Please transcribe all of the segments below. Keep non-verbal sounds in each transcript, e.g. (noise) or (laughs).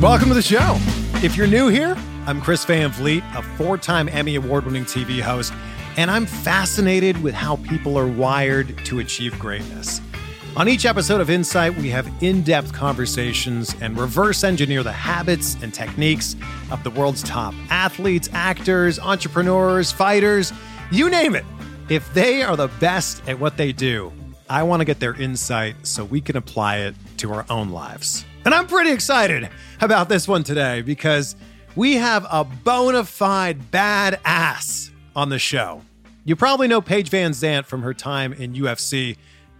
Welcome to the show. If you're new here, I'm Chris Van Vliet, a four time Emmy Award winning TV host, and I'm fascinated with how people are wired to achieve greatness. On each episode of Insight, we have in depth conversations and reverse engineer the habits and techniques of the world's top athletes, actors, entrepreneurs, fighters you name it. If they are the best at what they do, I want to get their insight so we can apply it to our own lives. And I'm pretty excited about this one today because we have a bona fide badass on the show. You probably know Paige VanZant from her time in UFC.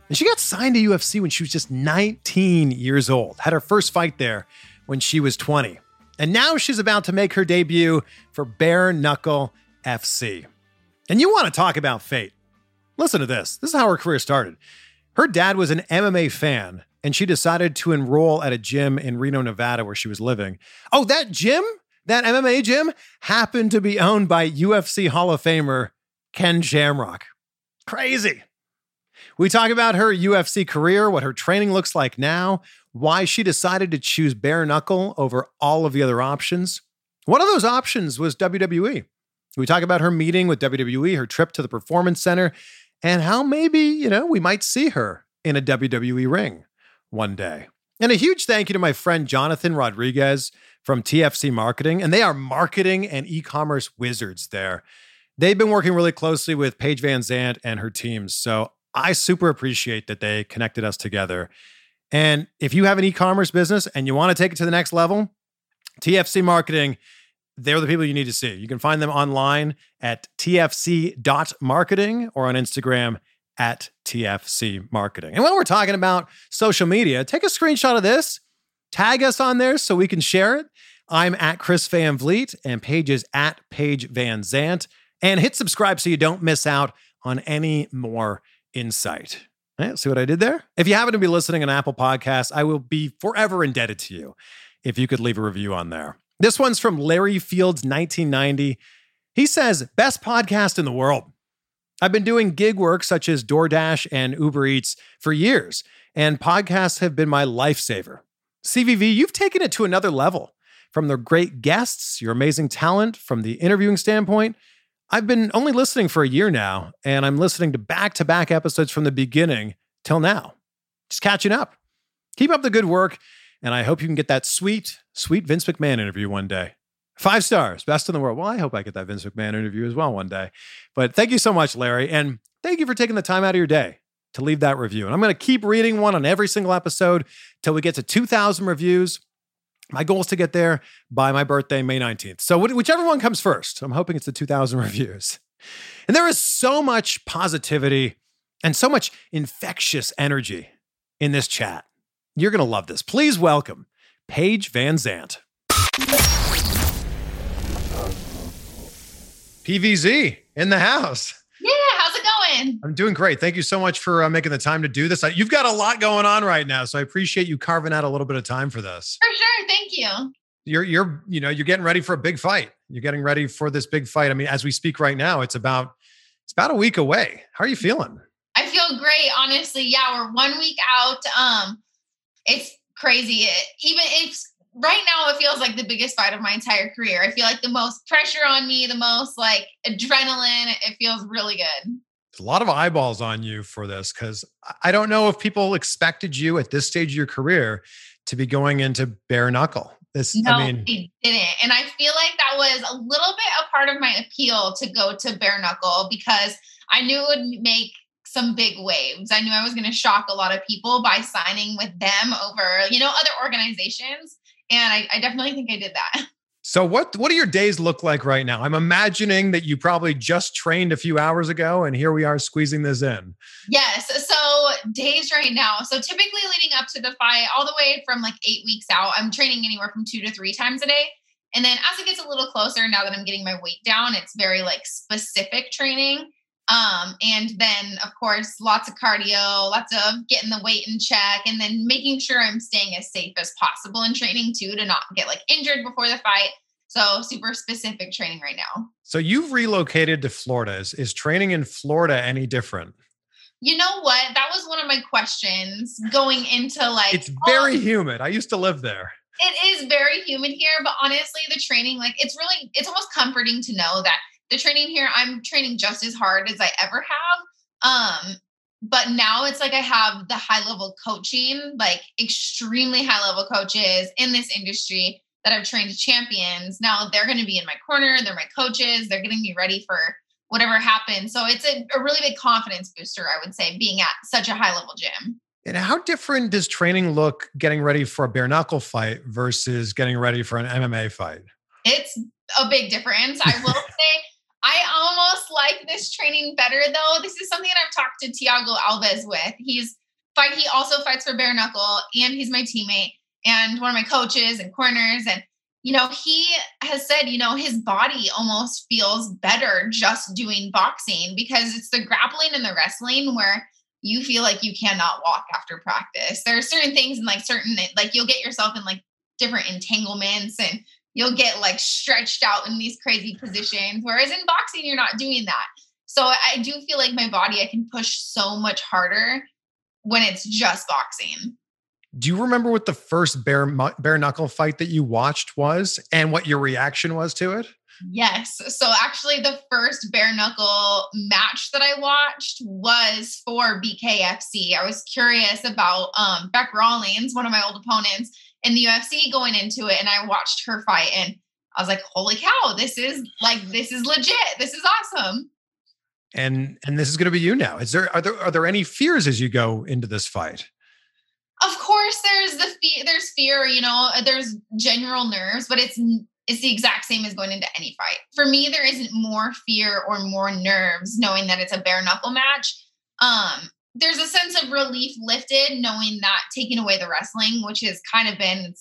And she got signed to UFC when she was just 19 years old, had her first fight there when she was 20. And now she's about to make her debut for Bare Knuckle FC. And you want to talk about fate. Listen to this. This is how her career started. Her dad was an MMA fan, and she decided to enroll at a gym in Reno, Nevada, where she was living. Oh, that gym, that MMA gym, happened to be owned by UFC Hall of Famer Ken Shamrock. Crazy. We talk about her UFC career, what her training looks like now, why she decided to choose bare knuckle over all of the other options. One of those options was WWE. We talk about her meeting with WWE, her trip to the Performance Center, and how maybe, you know, we might see her in a WWE ring one day. And a huge thank you to my friend Jonathan Rodriguez from TFC Marketing, and they are marketing and e commerce wizards there. They've been working really closely with Paige VanZant and her teams. So I super appreciate that they connected us together. And if you have an e commerce business and you want to take it to the next level, TFC Marketing, they're the people you need to see. You can find them online at tfc.marketing or on Instagram at TFC Marketing. And while we're talking about social media, take a screenshot of this, tag us on there so we can share it. I'm at Chris Van Vliet and Paige is at Paige VanZant. And hit subscribe so you don't miss out on any more insight. Right, see what I did there? If you happen to be listening on Apple Podcasts, I will be forever indebted to you if you could leave a review on there. This one's from Larry Fields, 1990. He says, Best podcast in the world. I've been doing gig work such as DoorDash and Uber Eats for years, and podcasts have been my lifesaver. CVV, you've taken it to another level. From the great guests, your amazing talent, from the interviewing standpoint, I've been only listening for a year now, and I'm listening to back to back episodes from the beginning till now. Just catching up. Keep up the good work, and I hope you can get that sweet, sweet Vince McMahon interview one day. Five stars, best in the world. Well, I hope I get that Vince McMahon interview as well one day. But thank you so much, Larry. And thank you for taking the time out of your day to leave that review. And I'm going to keep reading one on every single episode till we get to 2,000 reviews. My goal is to get there by my birthday, May 19th. So whichever one comes first, I'm hoping it's the 2,000 (laughs) reviews. And there is so much positivity and so much infectious energy in this chat. You're going to love this. Please welcome Paige VanZant. PVZ in the house. Yeah, how's it going? I'm doing great. Thank you so much for uh, making the time to do this. You've got a lot going on right now, so I appreciate you carving out a little bit of time for this. For sure. Thank you. You're you're you know, you're getting ready for a big fight. You're getting ready for this big fight. I mean, as we speak right now, it's about it's about a week away. How are you feeling? I feel great, honestly. Yeah, we're one week out. Um it's crazy. It, even it's right now it feels like the biggest fight of my entire career. I feel like the most pressure on me, the most like adrenaline. It feels really good. a lot of eyeballs on you for this because I don't know if people expected you at this stage of your career to be going into bare knuckle. This, no, I mean, they didn't. And I feel like that was a little bit a part of my appeal to go to bare knuckle because I knew it would make some big waves. I knew I was going to shock a lot of people by signing with them over, you know, other organizations and I, I definitely think I did that. (laughs) So what what do your days look like right now? I'm imagining that you probably just trained a few hours ago and here we are squeezing this in. Yes. So days right now. So typically leading up to the fight, all the way from like eight weeks out, I'm training anywhere from two to three times a day. And then as it gets a little closer, now that I'm getting my weight down, it's very like specific training. Um, and then, of course, lots of cardio, lots of getting the weight in check, and then making sure I'm staying as safe as possible in training too to not get like injured before the fight. So, super specific training right now. So, you've relocated to Florida. Is, is training in Florida any different? You know what? That was one of my questions going into like. It's very oh, humid. I used to live there. It is very humid here, but honestly, the training, like, it's really, it's almost comforting to know that the training here, I'm training just as hard as I ever have. Um, but now it's like I have the high level coaching, like extremely high level coaches in this industry that I've trained champions. Now they're going to be in my corner. They're my coaches. They're getting me ready for whatever happens. So it's a, a really big confidence booster, I would say, being at such a high level gym. And how different does training look getting ready for a bare knuckle fight versus getting ready for an MMA fight? It's a big difference. I will (laughs) say I almost like this training better though. This is something that I've talked to Thiago Alves with. He's fight. He also fights for bare knuckle, and he's my teammate and one of my coaches and corners. And you know, he has said, you know, his body almost feels better just doing boxing because it's the grappling and the wrestling where you feel like you cannot walk after practice. There are certain things and like certain like you'll get yourself in like different entanglements and you'll get like stretched out in these crazy positions. Whereas in boxing, you're not doing that. So I do feel like my body, I can push so much harder when it's just boxing. Do you remember what the first bare bare knuckle fight that you watched was, and what your reaction was to it? Yes. So actually, the first bare knuckle match that I watched was for BKFC. I was curious about um, Bec Rawlings, one of my old opponents, in the UFC going into it and I watched her fight and I was like, holy cow, this is like this is legit. This is awesome. And and this is going to be you now. Is there are there are there any fears as you go into this fight? Of course there's the fear there's fear, you know, there's general nerves, but it's it's the exact same as going into any fight. For me there isn't more fear or more nerves knowing that it's a bare knuckle match. Um there's a sense of relief lifted knowing that taking away the wrestling, which has kind of been,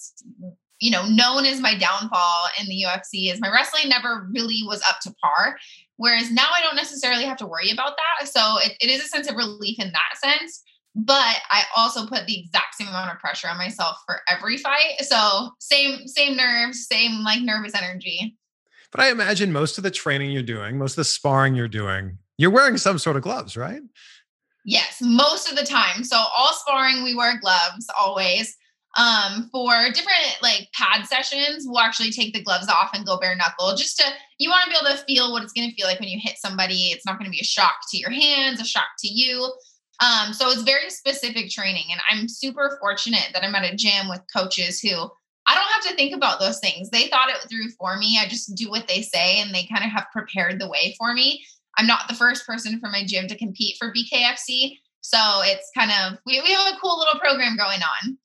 you know, known as my downfall in the UFC, is my wrestling never really was up to par. Whereas now I don't necessarily have to worry about that. So it, it is a sense of relief in that sense. But I also put the exact same amount of pressure on myself for every fight. So same, same nerves, same like nervous energy. But I imagine most of the training you're doing, most of the sparring you're doing, you're wearing some sort of gloves, right? Yes, most of the time. So all sparring, we wear gloves always. Um, for different like pad sessions, we'll actually take the gloves off and go bare knuckle just to you want to be able to feel what it's going to feel like when you hit somebody. It's not going to be a shock to your hands, a shock to you. Um, so it's very specific training, and I'm super fortunate that I'm at a gym with coaches who I don't have to think about those things. They thought it through for me. I just do what they say, and they kind of have prepared the way for me. I'm not the first person from my gym to compete for BKFC. So it's kind of, we, we have a cool little program going on.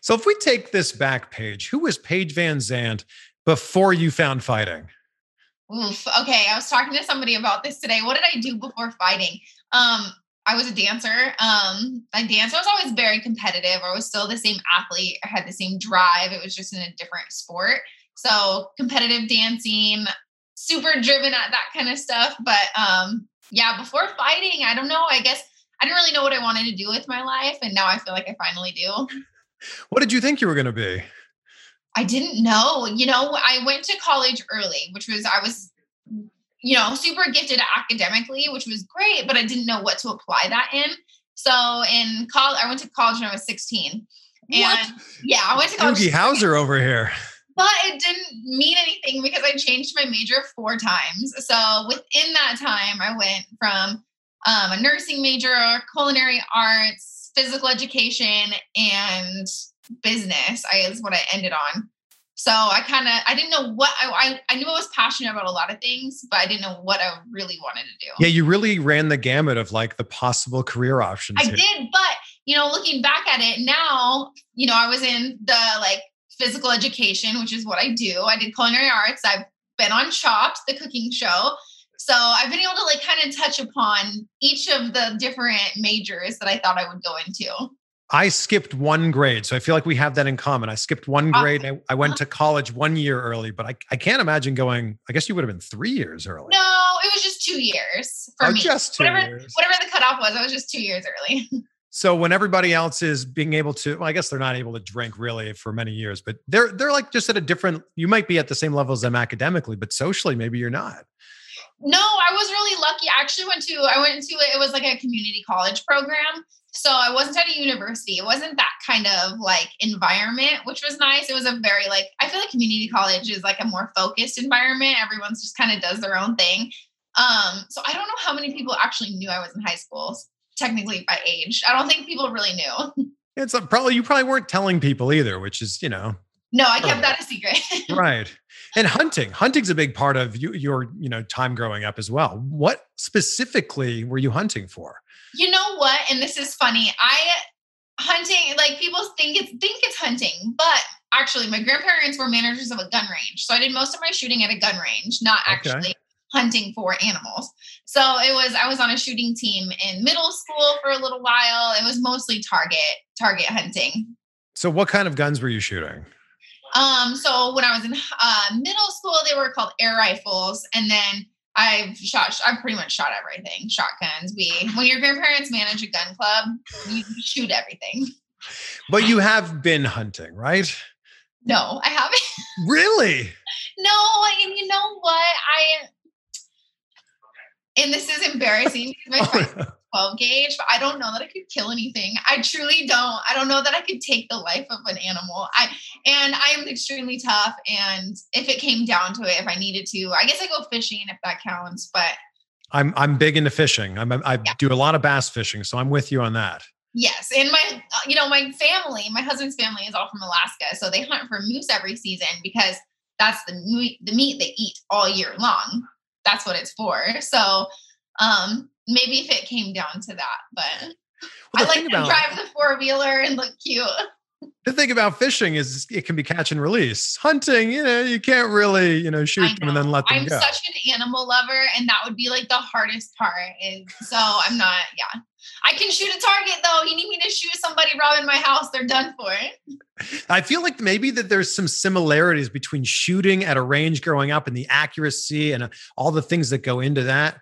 So if we take this back page, who was Paige VanZant before you found fighting? Oof. Okay, I was talking to somebody about this today. What did I do before fighting? Um, I was a dancer. Um, I danced. I was always very competitive. I was still the same athlete. I had the same drive. It was just in a different sport. So competitive dancing, super driven at that kind of stuff. But um, yeah, before fighting, I don't know. I guess I didn't really know what I wanted to do with my life, and now I feel like I finally do. What did you think you were going to be? I didn't know. You know, I went to college early, which was I was you know, super gifted academically, which was great, but I didn't know what to apply that in. So in college, I went to college when I was 16. And what? yeah, I went to college. Doogie Howser over here. But it didn't mean anything because I changed my major four times. So within that time, I went from um, a nursing major, culinary arts, physical education, and business. I is what I ended on. So I kind of I didn't know what I, I, I knew I was passionate about a lot of things, but I didn't know what I really wanted to do. Yeah, you really ran the gamut of like the possible career options. I here. did, but you know, looking back at it now, you know, I was in the like physical education, which is what I do. I did culinary arts. I've been on Chopped, the cooking show. So I've been able to like kind of touch upon each of the different majors that I thought I would go into. I skipped one grade. So I feel like we have that in common. I skipped one ah. grade. I, I, went to (laughs) college one year early, but I, I can't imagine going, I guess you would have been three years early. No, it was just two years for oh, me. Just two whatever, years. Whatever the cutoff was, I was just two years early. (laughs) so when everybody else is being able to, well, I guess they're not able to drink really for many years, but they're they're like just at a different, you might be at the same level as them academically, but socially, maybe you're not. No, I was really lucky. I actually went to I went to it was like a community college program. So I wasn't at a university. It wasn't that kind of like environment, which was nice. It was a very like I feel like community college is like a more focused environment. Everyone's just kind of does their own thing. Um, so I don't know how many people actually knew I was in high school, technically by age. I don't think people really knew. It's a, probably you probably weren't telling people either, which is, you know. No, I kept that a secret. (laughs) right. And hunting. Hunting's a big part of you, your, you know, time growing up as well. What specifically were you hunting for? You know what? And this is funny. I hunting like people think it's think it's hunting, but actually my grandparents were managers of a gun range. So I did most of my shooting at a gun range, not actually okay. Hunting for animals. So it was I was on a shooting team in middle school for a little while. It was mostly target target hunting. So what kind of guns were you shooting? Um, so when I was in uh, middle school, they were called air rifles, and then I've shot. I've pretty much shot everything. Shotguns. We when your grandparents manage a gun club, you shoot everything. But you have been hunting, right? No, I haven't. (laughs) Really? no, and you know what? I and this is embarrassing because my (laughs) friend 12 gauge, but I don't know that I could kill anything. I truly don't. I don't know that I could take the life of an animal. I and I am extremely tough. And if it came down to it, if I needed to, I guess I go fishing if that counts. But I'm I'm big into fishing. I'm I yeah. do a lot of bass fishing, so I'm with you on that. Yes, and my uh, you know my family, my husband's family is all from Alaska, so they hunt for moose every season because that's the meat the meat they eat all year long. That's what it's for. So um maybe if it came down to that, but well, I like to about, drive the four wheeler and look cute. The thing about fishing is it can be catch and release. Hunting, you know, you can't really, you know, shoot know. them and then let them I'm go. I'm such an animal lover, and that would be like the hardest part. Is so I'm not, yeah. I can shoot a target though. You need me to shoot somebody robbing my house, they're done for. I feel like maybe that there's some similarities between shooting at a range growing up and the accuracy and uh, all the things that go into that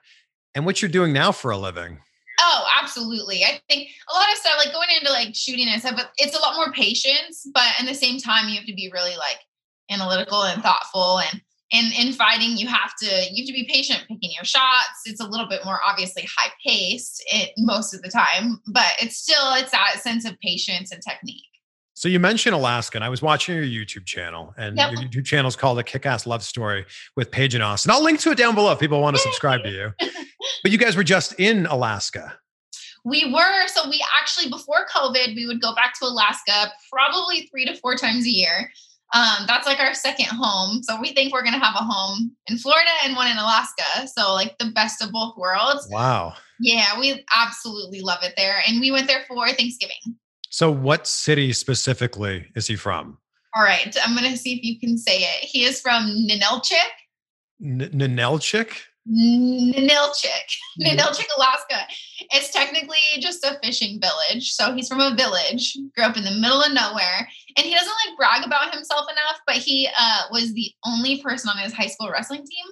and what you're doing now for a living. Oh, absolutely. I think a lot of stuff like going into like shooting and stuff, but it's a lot more patience. But at the same time, you have to be really like analytical and thoughtful. And and in fighting, you have to you have to be patient picking your shots. It's a little bit more obviously high paced it eh, most of the time, but it's still it's that sense of patience and technique. So you mentioned Alaska, and I was watching your YouTube channel, and yep. your YouTube channel is called "A Kick-Ass Love Story" with Paige and Austin. I'll link to it down below if people want to subscribe to you. (laughs) But you guys were just in Alaska. We were. So we actually before COVID, we would go back to Alaska probably three to four times a year. Um, that's like our second home. So we think we're gonna have a home in Florida and one in Alaska. So like the best of both worlds. Wow. Yeah, we absolutely love it there. And we went there for Thanksgiving. So, what city specifically is he from? All right, I'm going to see if you can say it. He is from Ninilchik. N- Ninelchik? Ninilchik, (laughs) Ninilchik, Alaska. It's technically just a fishing village. So he's from a village, grew up in the middle of nowhere, and he doesn't like brag about himself enough. But he uh, was the only person on his high school wrestling team,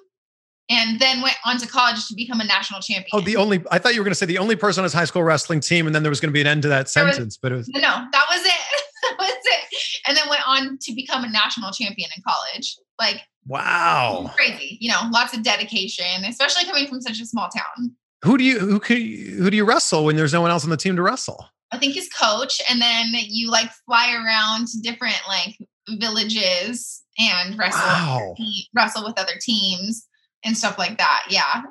and then went on to college to become a national champion. Oh, the only I thought you were going to say the only person on his high school wrestling team, and then there was going to be an end to that There was- sentence. but it was no, that was it. (laughs) was it. And then went on to become a national champion in college. Like wow. crazy, you know, lots of dedication, especially coming from such a small town. Who do you who could who do you wrestle when there's no one else on the team to wrestle? I think his coach, and then you like fly around to different like villages and wrestle Wow. wrestle with other teams and stuff like that. Yeah.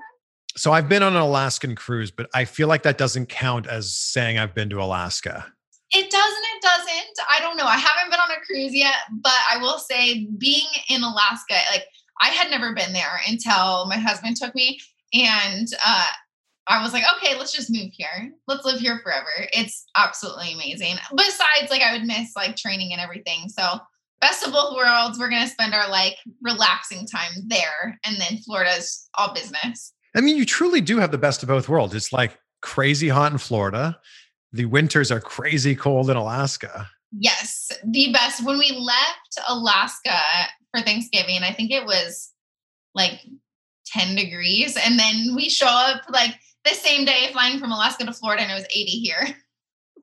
So I've been on an Alaskan cruise, but I feel like that doesn't count as saying I've been to Alaska. It doesn't, it doesn't. I don't know. I haven't been on a cruise yet, but I will say being in Alaska, like I had never been there until my husband took me. And uh I was like, okay, let's just move here. Let's live here forever. It's absolutely amazing. Besides, like I would miss like training and everything. So best of both worlds. We're gonna spend our like relaxing time there. And then Florida's all business. I mean, you truly do have the best of both worlds. It's like crazy hot in Florida. The winters are crazy cold in Alaska. Yes, the best. When we left Alaska for Thanksgiving, I think it was like 10 degrees. And then we show up like the same day flying from Alaska to Florida and it was 80 here.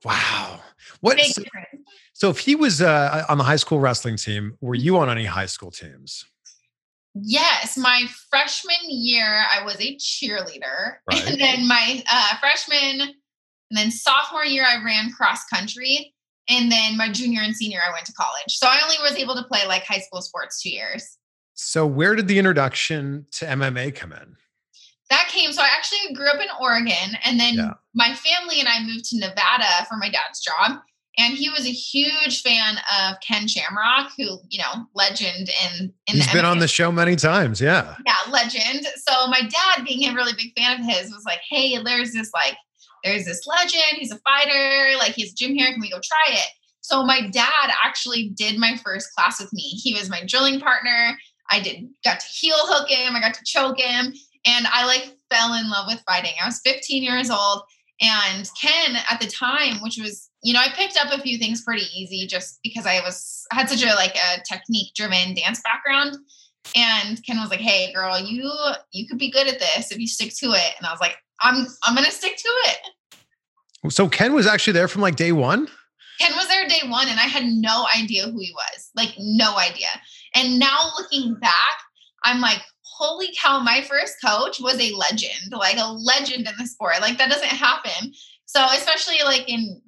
Wow. What Big so, difference. so if he was uh, on the high school wrestling team, were you on any high school teams? Yes, my freshman year, I was a cheerleader. Right. (laughs) And then my uh, freshman and then sophomore year, I ran cross country. And then my junior and senior, I went to college. So I only was able to play like high school sports two years. So where did the introduction to MMA come in? that came so i actually grew up in oregon and then Yeah. my family and i moved to nevada for my dad's job and he was a huge fan of ken shamrock who you know legend in in He's been on the show many times. Yeah. yeah legend so my dad being a really big fan of his was like hey there's this like there's this legend he's a fighter like he's gym here can we go try it? So my dad actually did my first class with me. He was my drilling partner. I did got to heel hook him i got to choke him and i like fell in love with fighting. I was 15 years old and ken at the time which was you know i picked up a few things pretty easy just because i was had such a like a technique driven dance background. And Ken was like, "Hey, girl, you you could be good at this if you stick to it." And I was like, "I'm I'm gonna stick to it." So Ken was actually there from like day one. Ken was there day one, and I had no idea who he was, like no idea. And now looking back, I'm like, "Holy cow!" My first coach was a legend, like a legend in the sport. Like that doesn't happen. So especially like in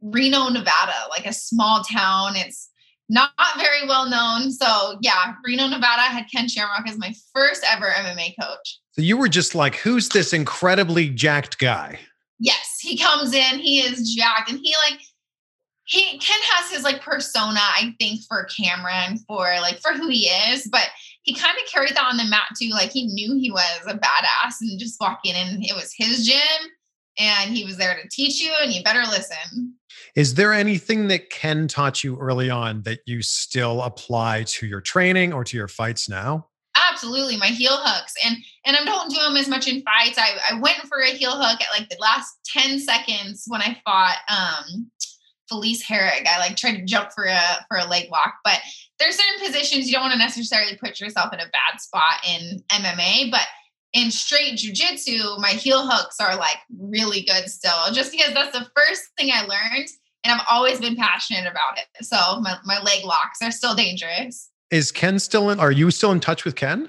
Reno, Nevada, like a small town, it's not very well known. So yeah, Reno, Nevada had Ken Shamrock as my first ever MMA coach. So you were just like, who's this incredibly jacked guy? Yes, he comes in, he is jacked, and he like he Ken has his like persona, I think, for camera and for like for who he is, but he kind of carried that on the mat too. Like he knew he was a badass and just walking in, and it was his gym and he was there to teach you and you better listen. Is there anything that Ken taught you early on that you still apply to your training or to your fights now? Absolutely, my heel hooks, and and I don't do them as much in fights. I I went for a heel hook at like the last ten seconds when I fought um Felice Herrig. I like tried to jump for a for a leg lock, but there's certain positions you don't want to necessarily put yourself in a bad spot in MMA, but in straight jujitsu, my heel hooks are like really good still, just because that's the first thing I learned, and I've always been passionate about it. So my, my leg locks are still dangerous. Is Ken still in? Are you still in touch with Ken?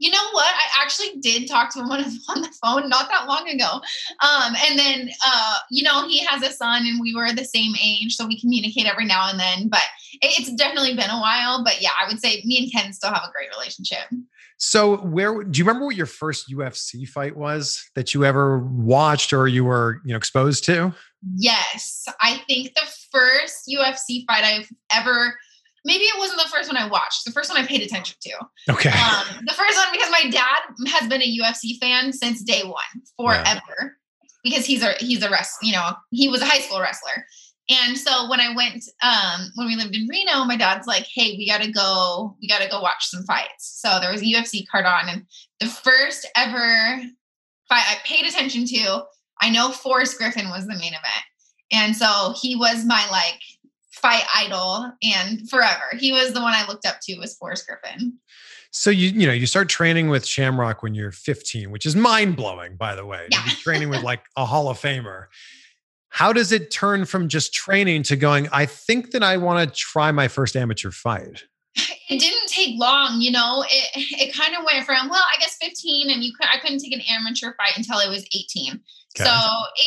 You know what? I actually did talk to him on, on the phone not that long ago. Um, and then, uh, you know, he has a son and we were the same age. So we communicate every now and then. But it's definitely been a while. But yeah, I would say me and Ken still have a great relationship. So, where do you remember what your first UFC fight was that you ever watched or you were, you know, exposed to? Yes. I think the first UFC fight I've ever, maybe it wasn't the first one I watched, the first one I paid attention to. Okay. Um, the first one because my dad has been a UFC fan since day one, forever. Because he's a he's a wrestler, you know, he was a high school wrestler. And so when I went, um, when we lived in Reno, my dad's like, "Hey, we got to go. We got to go watch some fights." So there was a UFC card on, and the first ever fight I paid attention to, I know Forrest Griffin was the main event, and so he was my like fight idol and forever. He was the one I looked up to was Forrest Griffin. So you you know you start training with Shamrock when you're 15, which is mind blowing, by the way. Yeah. training with (laughs) like a Hall of Famer. How does it turn from just training to going? I think that I want to try my first amateur fight. It didn't take long, you know. It it kind of went from well, I guess 15, and you could I couldn't take an amateur fight until I was 18. Okay. So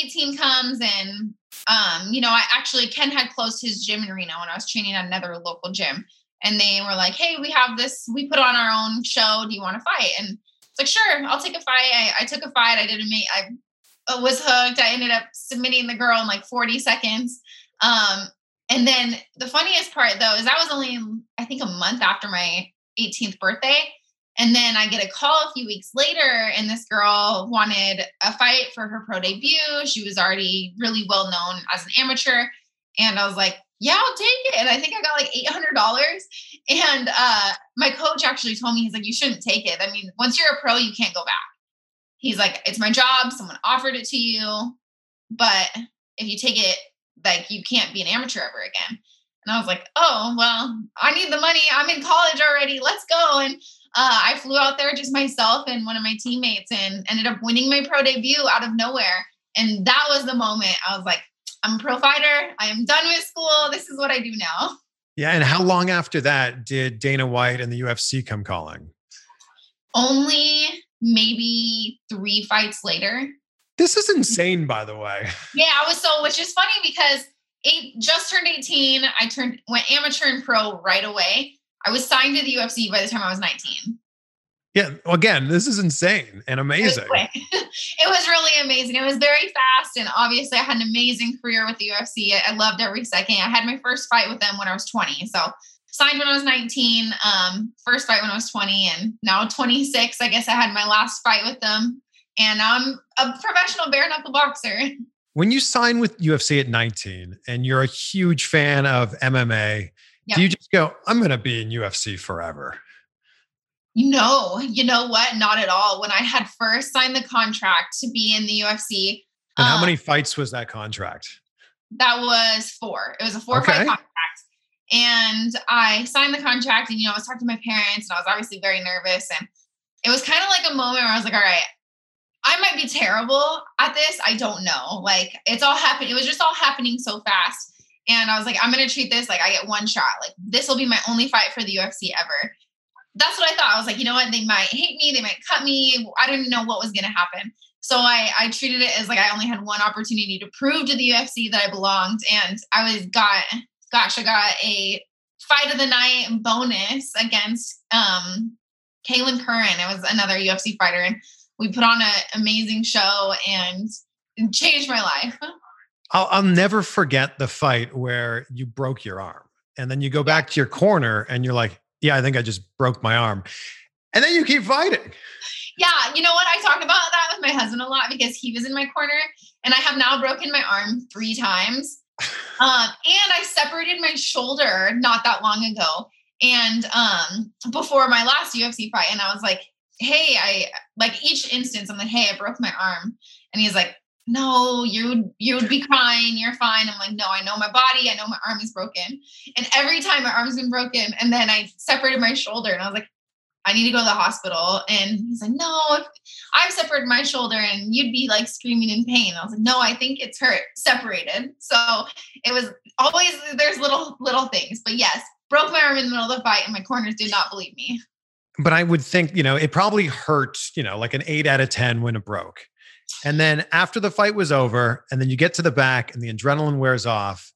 18 comes and um, you know, I actually Ken had closed his gym in Reno and I was training at another local gym. And they were like, Hey, we have this, we put on our own show. Do you want to fight? And it's like, sure, I'll take a fight. I, I took a fight. I didn't make I was hooked. I ended up submitting the girl in like 40 seconds. Um, and then the funniest part though is that was only I think a month after my 18th birthday. And then I get a call a few weeks later, and this girl wanted a fight for her pro debut. She was already really well known as an amateur. And I was like, yeah, I'll take it. And I think I got like $800. And uh, my coach actually told me, he's like, you shouldn't take it. I mean, once you're a pro, you can't go back. He's like, it's my job. Someone offered it to you. But if you take it, like, you can't be an amateur ever again. And I was like, oh, well, I need the money. I'm in college already. Let's go. And uh, I flew out there just myself and one of my teammates and ended up winning my pro debut out of nowhere. And that was the moment I was like, I'm a pro fighter. I am done with school. This is what I do now. Yeah. And how long after that did Dana White and the UFC come calling? Only maybe three fights later. This is insane, by the way. (laughs) Yeah, I was so, which is funny because eight just turned 18. I turned went amateur and pro right away. I was signed to the UFC by the time I was 19. Yeah. Again, this is insane and amazing. It was, (laughs) it was really amazing. It was very fast. And obviously, I had an amazing career with the UFC. I loved every second. I had my first fight with them when I was 20. So, signed when I was 19, um, first fight when I was 20, and now 26. I guess I had my last fight with them. And now I'm a professional bare knuckle boxer. (laughs) When you sign with UFC at 19 and you're a huge fan of MMA, Do you just go, I'm going to be in UFC forever? No, you know what? Not at all. When I had first signed the contract to be in the UFC, And how uh, many fights was that contract? that was four. It was a four Okay. fight contract. And I signed the contract, and you know, I was talking to my parents, and I was obviously very nervous. And it was kind of like a moment where I was like, all right, I might be terrible at this. I don't know. Like it's all happening. It was just all happening so fast. And I was like, I'm gonna treat this like I get one shot. Like this will be my only fight for the UFC ever. That's what I thought. I was like, you know what? They might hate me. They might cut me. I didn't know what was gonna happen. So I, I treated it as like I only had one opportunity to prove to the UFC that I belonged. And I was got, gosh, I got a fight of the night bonus against um Kailin Curran. It was another UFC fighter. And we put on an amazing show and changed my life. I'll, I'll never forget the fight where you broke your arm. And then you go back to your corner and you're like, yeah, I think I just broke my arm. And then you keep fighting. Yeah, you know what? I talk about that with my husband a lot because he was in my corner and I have now broken my arm three times. Um, and I separated my shoulder not that long ago. And um, before my last UFC fight, and I was like, hey, I like each instance, I'm like, hey, I broke my arm. And he's like, no, you you would be crying, you're fine. I'm like, no, I know my body, I know my arm is broken. And every time my arm's been broken, and then I separated my shoulder, and I was like, I need to go to the hospital. And he's like, no, if I've separated my shoulder and you'd be like screaming in pain. I was like, no, I think it's hurt separated. So it was always there's little little things. But yes, broke my arm in the middle of the fight and my corners did not believe me. But I would think, you know, it probably hurt, you know, like an eight out of 10 when it broke. And then after the fight was over, and then you get to the back and the adrenaline wears off,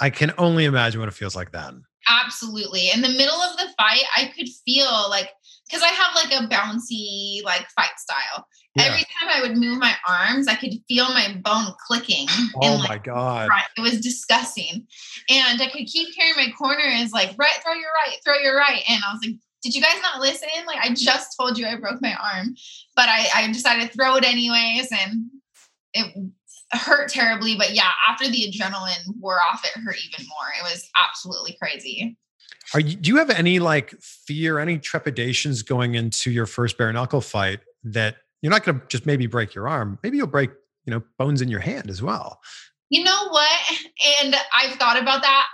I can only imagine what it feels like then. Absolutely. In the middle of the fight, I could feel like because I have like a bouncy like fight style. Yeah. Every time I would move my arms, I could feel my bone clicking. Oh and like my God. It was disgusting. And I could keep hearing my corner is like, right, throw your right, throw your right. And I was like, did you guys not listen? Like I just told you I broke my arm, but I, I decided to throw it anyways. And it hurt terribly, but yeah, after the adrenaline wore off, it hurt even more. It was absolutely crazy. Are you, do you have any like fear, any trepidations going into your first bare knuckle fight that you're not going to just maybe break your arm? Maybe you'll break, you know, bones in your hand as well. You know what? And I've thought about that.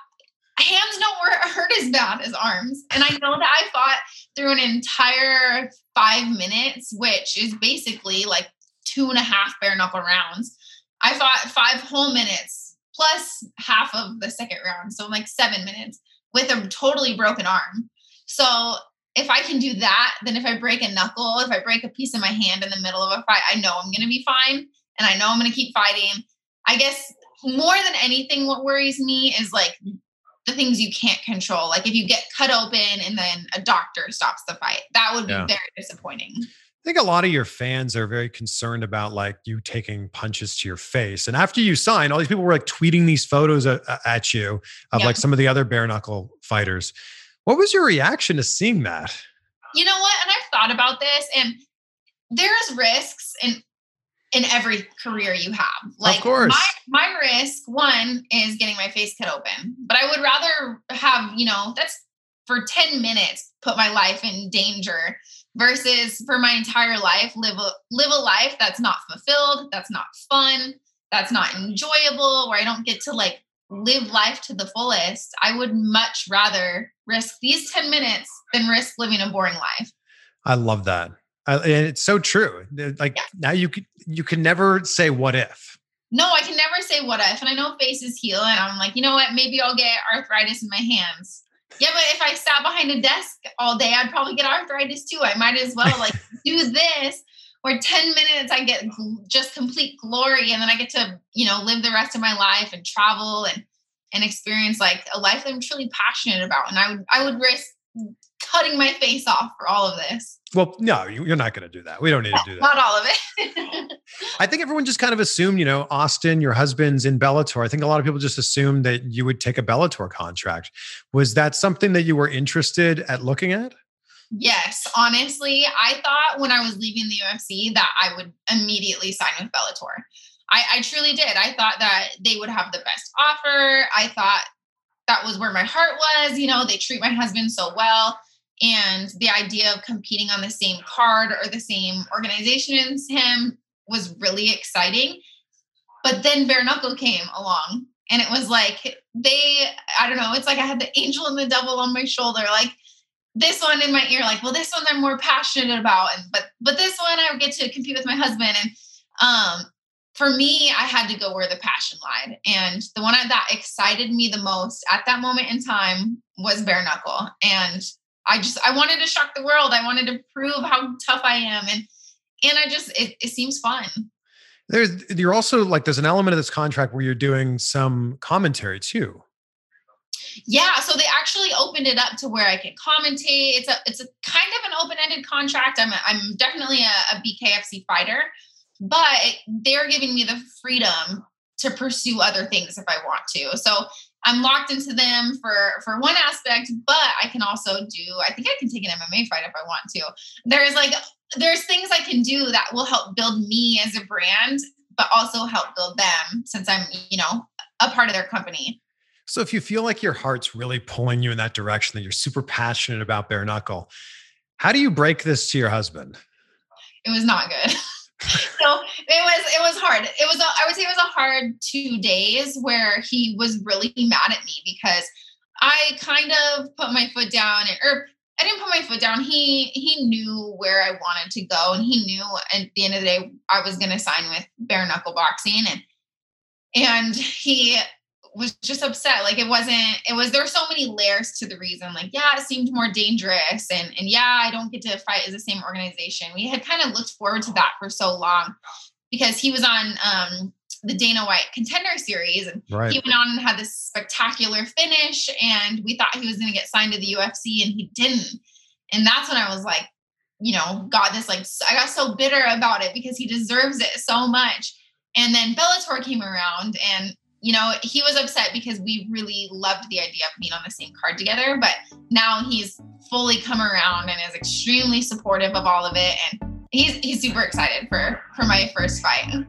Hands don't (laughs) hurt as bad as arms. And I know that I fought through an entire five minutes, which is basically like two and a half bare knuckle rounds. I fought five whole minutes plus half of the second round. So like seven minutes with a totally broken arm. So if I can do that, then if I break a knuckle, if I break a piece of my hand in the middle of a fight, I know I'm going to be fine and I know I'm going to keep fighting. I guess more than anything, what worries me is like the things you can't control. Like if you get cut open and then a doctor stops the fight, that would be yeah. very disappointing. I think a lot of your fans are very concerned about like you taking punches to your face. And after you sign, all these people were like tweeting these photos at, at you of yeah. like some of the other bare knuckle fighters. What was your reaction to seeing that? You know what? And I've thought about this, and there's risks in in every career you have. Like of course. My, my risk one is getting my face cut open, but I would rather have you know that's for 10 minutes put my life in danger versus for my entire life live a live a life that's not fulfilled that's not fun that's not enjoyable where i don't get to like live life to the fullest i would much rather risk these 10 minutes than risk living a boring life i love that I, and it's so true like yeah. now you can you can never say what if no i can never say what if and i know faces heal and i'm like you know what maybe i'll get arthritis in my hands yeah, but if I sat behind a desk all day, I'd probably get arthritis too. I might as well like (laughs) do this or 10 minutes I get just complete glory and then I get to, you know, live the rest of my life and travel and and experience like a life that I'm truly passionate about. And I would I would risk cutting my face off for all of this. Well, no, you're not going to do that. We don't need to do that. Not all of it. I think everyone just kind of assumed, you know, Austin, your husband's in Bellator. I think a lot of people just assumed that you would take a Bellator contract. Was that something that you were interested at looking at? Yes, honestly, I thought when I was leaving the UFC that I would immediately sign with Bellator. I, I truly did. I thought that they would have the best offer. I thought that was where my heart was. You know, they treat my husband so well. And the idea of competing on the same card or the same organization as him was really exciting. But then bare knuckle came along and it was like they, I don't know, it's like I had the angel and the devil on my shoulder. Like this one in my ear, like, well, this one I'm more passionate about. And but but this one I get to compete with my husband. And um for me, I had to go where the passion lied. And the one that excited me the most at that moment in time was bare knuckle. And I just, I wanted to shock the world. I wanted to prove how tough I am. And, and I just, it, it seems fun. There's, you're also like, there's an element of this contract where you're doing some commentary too. Yeah, so they actually opened it up to where I can commentate. It's a it's a kind of an open-ended contract. I'm a, I'm definitely a, a BKFC fighter, but they're giving me the freedom to pursue other things if I want to. So I'm locked into them for for one aspect, but I can also do. I think I can take an MMA fight if I want to. There's like there's things I can do that will help build me as a brand, but also help build them since I'm you know a part of their company. So if you feel like your heart's really pulling you in that direction, that you're super passionate about bare knuckle, how do you break this to your husband? It was not good. (laughs) so it was it was hard. It was a, I would say it was a hard two days where he was really mad at me because I kind of put my foot down and or I didn't put my foot down. He he knew where I wanted to go and he knew at the end of the day I was gonna sign with bare knuckle boxing and and he was just upset. Like it wasn't, it was, there were so many layers to the reason. Like, yeah, it seemed more dangerous. And, and yeah, I don't get to fight as the same organization. We had kind of looked forward to that for so long because he was on um, the Dana White contender series and right. he went on and had this spectacular finish. And we thought he was going to get signed to the UFC and he didn't. And that's when I was like, you know, got this like, I got so bitter about it because he deserves it so much. And then Bellator came around and you know, he was upset because we really loved the idea of being on the same card together. But now he's fully come around and is extremely supportive of all of it. And he's he's super excited for for my first fight.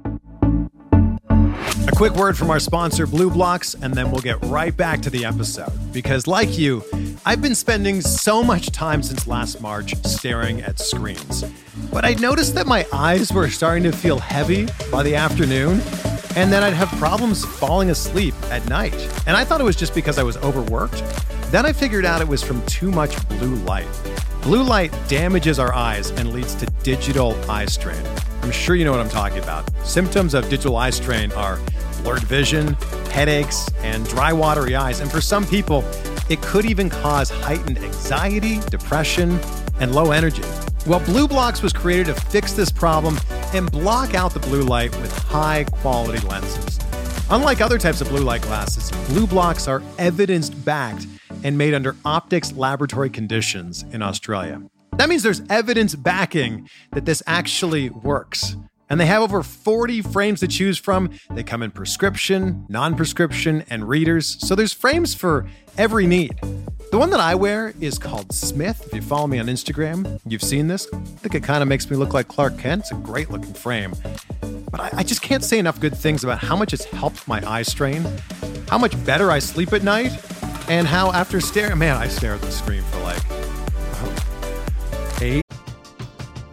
A quick word from our sponsor, BlueBlox, and then we'll get right back to the episode. Because, like you, I've been spending so much time since last March staring at screens. But I noticed that my eyes were starting to feel heavy by the afternoon, and then I'd have problems falling asleep at night. And I thought it was just because I was overworked. Then I figured out it was from too much blue light. Blue light damages our eyes and leads to digital eye strain. I'm sure you know what I'm talking about. Symptoms of digital eye strain are blurred vision, headaches, and dry, watery eyes. And for some people, it could even cause heightened anxiety, depression, and low energy. Well, BlueBlox was created to fix this problem and block out the blue light with high quality lenses. Unlike other types of blue light glasses, BlueBlox are evidence backed and made under optics laboratory conditions in Australia. That means there's evidence backing that this actually works. And they have over 40 frames to choose from. They come in prescription, non prescription, and readers. So there's frames for every need. The one that I wear is called Smith. If you follow me on Instagram, you've seen this. I think it kind of makes me look like Clark Kent. It's a great looking frame. But I, I just can't say enough good things about how much it's helped my eye strain, how much better I sleep at night, and how after staring, man, I stare at the screen for like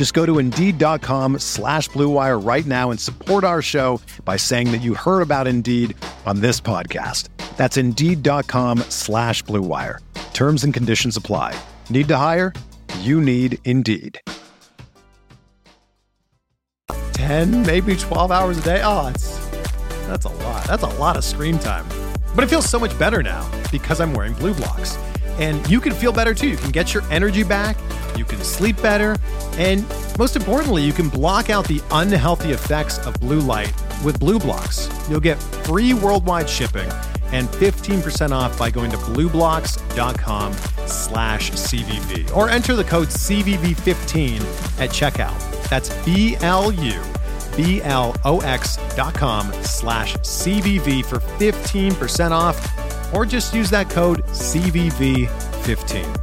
Just go to Indeed.com slash BlueWire right now and support our show by saying that you heard about Indeed on this podcast. That's Indeed.com slash BlueWire. Terms and conditions apply. Need to hire? You need Indeed. 10, maybe 12 hours a day? Ah, oh, that's, that's a lot. That's a lot of screen time. But it feels so much better now because I'm wearing BlueBlox. And you can feel better too. You can get your energy back, you can sleep better, and most importantly, you can block out the unhealthy effects of blue light with BlueBlox. You'll get free worldwide shipping and 15% off by going to blueblox.com slash CVV or enter the code CVV15 at checkout. That's B-L-U B-L-O-X dot com slash CVV for 15% off or just use that code CVV15.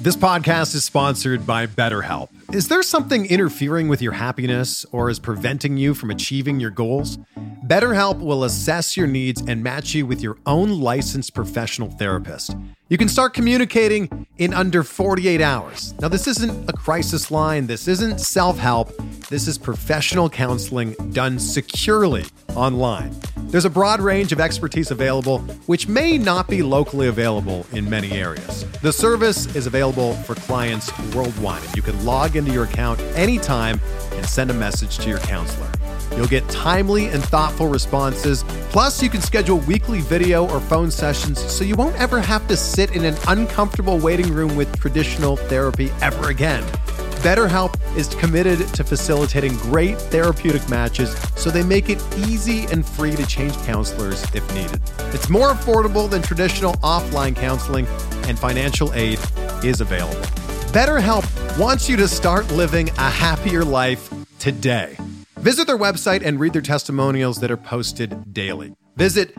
This podcast is sponsored by BetterHelp. Is there something interfering with your happiness or is preventing you from achieving your goals? BetterHelp will assess your needs and match you with your own licensed professional therapist. You can start communicating in under 48 hours. Now, this isn't a crisis line, this isn't self help, this is professional counseling done securely online. There's a broad range of expertise available, which may not be locally available in many areas. The service is available for clients worldwide, and you can log into your account anytime and send a message to your counselor. You'll get timely and thoughtful responses. Plus, you can schedule weekly video or phone sessions so you won't ever have to sit in an uncomfortable waiting room with traditional therapy ever again. BetterHelp is committed to facilitating great therapeutic matches so they make it easy and free to change counselors if needed. It's more affordable than traditional offline counseling, and financial aid is available. BetterHelp wants you to start living a happier life today. Visit their website and read their testimonials that are posted daily. Visit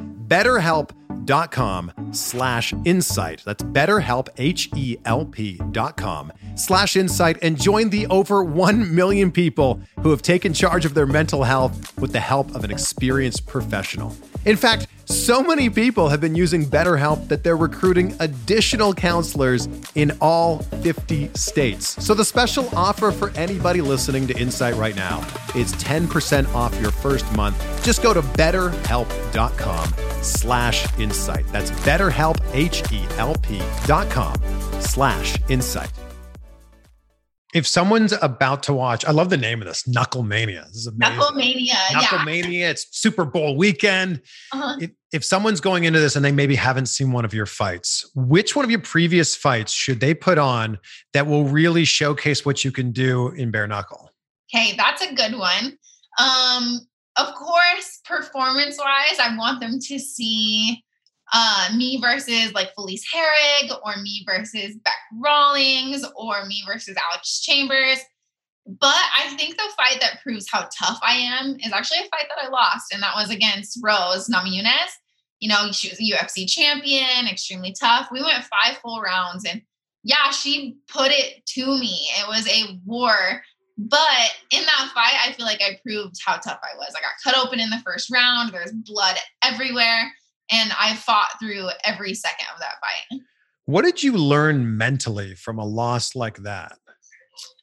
betterhelp.com slash insight. That's betterhelp, H-E-L-P dot com slash insight and join the over 1 million people who have taken charge of their mental health with the help of an experienced professional. In fact, so many people have been using BetterHelp that they're recruiting additional counselors in all 50 states. So the special offer for anybody listening to Insight right now is 10% off your first month. Just go to betterhelp.com slash insight. That's betterhelp, H-E-L-P dot com slash insight. If someone's about to watch, I love the name of this, Knuckle Mania. This is amazing. Knuckle Mania. Knuckle yeah. Mania. It's Super Bowl weekend. Uh-huh. If, if someone's going into this and they maybe haven't seen one of your fights, which one of your previous fights should they put on that will really showcase what you can do in bare knuckle? Okay, that's a good one. Um, of course, performance wise, I want them to see uh, me versus like Felice Herrig or me versus Bec Rawlings or me versus Alex Chambers. But I think the fight that proves how tough I am is actually a fight that I lost, and that was against Rose Namajunas. You know, she was a UFC champion, extremely tough. We went five full rounds, and yeah, she put it to me. It was a war. But in that fight, I feel like I proved how tough I was. I got cut open in the first round. There's blood everywhere and I fought through every second of that fight. What did you learn mentally from a loss like that?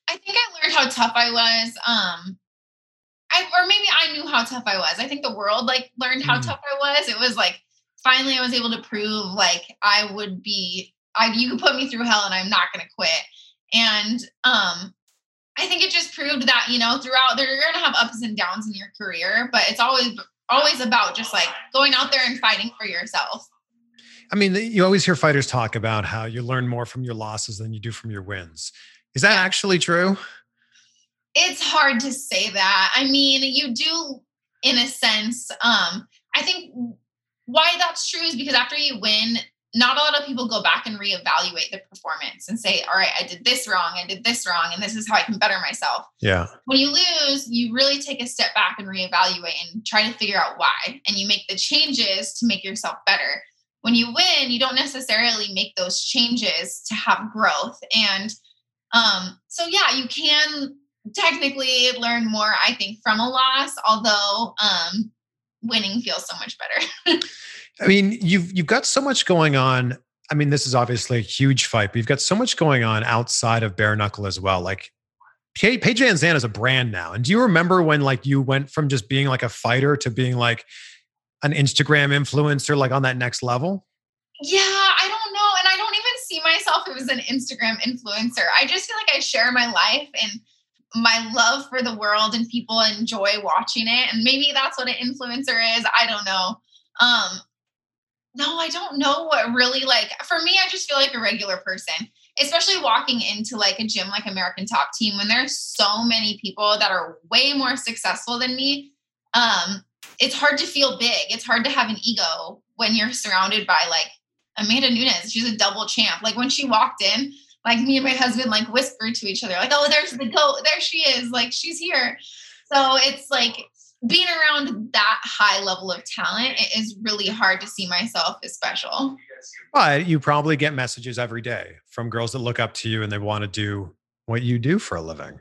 I think I learned how tough I was. Um, I or maybe I knew how tough I was. I think the world like learned how mm. tough I was. It was like finally I was able to prove like I would be. I you could put me through hell and I'm not going to quit. And um, I think it just proved that you know throughout there you're going to have ups and downs in your career, but it's always always about just like going out there and fighting for yourself. I mean, you always hear fighters talk about how you learn more from your losses than you do from your wins. Is that yeah. actually true? It's hard to say that. I mean, you do in a sense. Um, I think why that's true is because after you win, not a lot of people go back and reevaluate the performance and say, all right, I did this wrong, I did this wrong, and this is how I can better myself. Yeah. When you lose, you really take a step back and reevaluate and try to figure out why. And you make the changes to make yourself better. When you win, you don't necessarily make those changes to have growth. And um, so, yeah, you can technically learn more, I think, from a loss, although um, winning feels so much better. (laughs) I mean, you've you've got so much going on. I mean, this is obviously a huge fight, but you've got so much going on outside of bare knuckle as well. Like Paige VanZant is a brand now. And do you remember when like you went from just being like a fighter to being like an Instagram influencer, like on that next level? Yeah, I don't know. And I don't even see myself as an Instagram influencer. I just feel like I share my life and my love for the world and people enjoy watching it. And maybe that's what an influencer is. I don't know. Um, no, I don't know what really like for me, I just feel like a regular person, especially walking into like a gym like American Top Team when there's so many people that are way more successful than me. Um, it's hard to feel big. It's hard to have an ego when you're surrounded by like Amanda Nunes. She's a double champ. Like when she walked in, like me and my husband like whispered to each other, like, oh, there's the goat. There she is. Like she's here. So it's like being around that high level of talent, it is really hard to see myself as special. But you probably get messages every day from girls that look up to you and they want to do what you do for a living.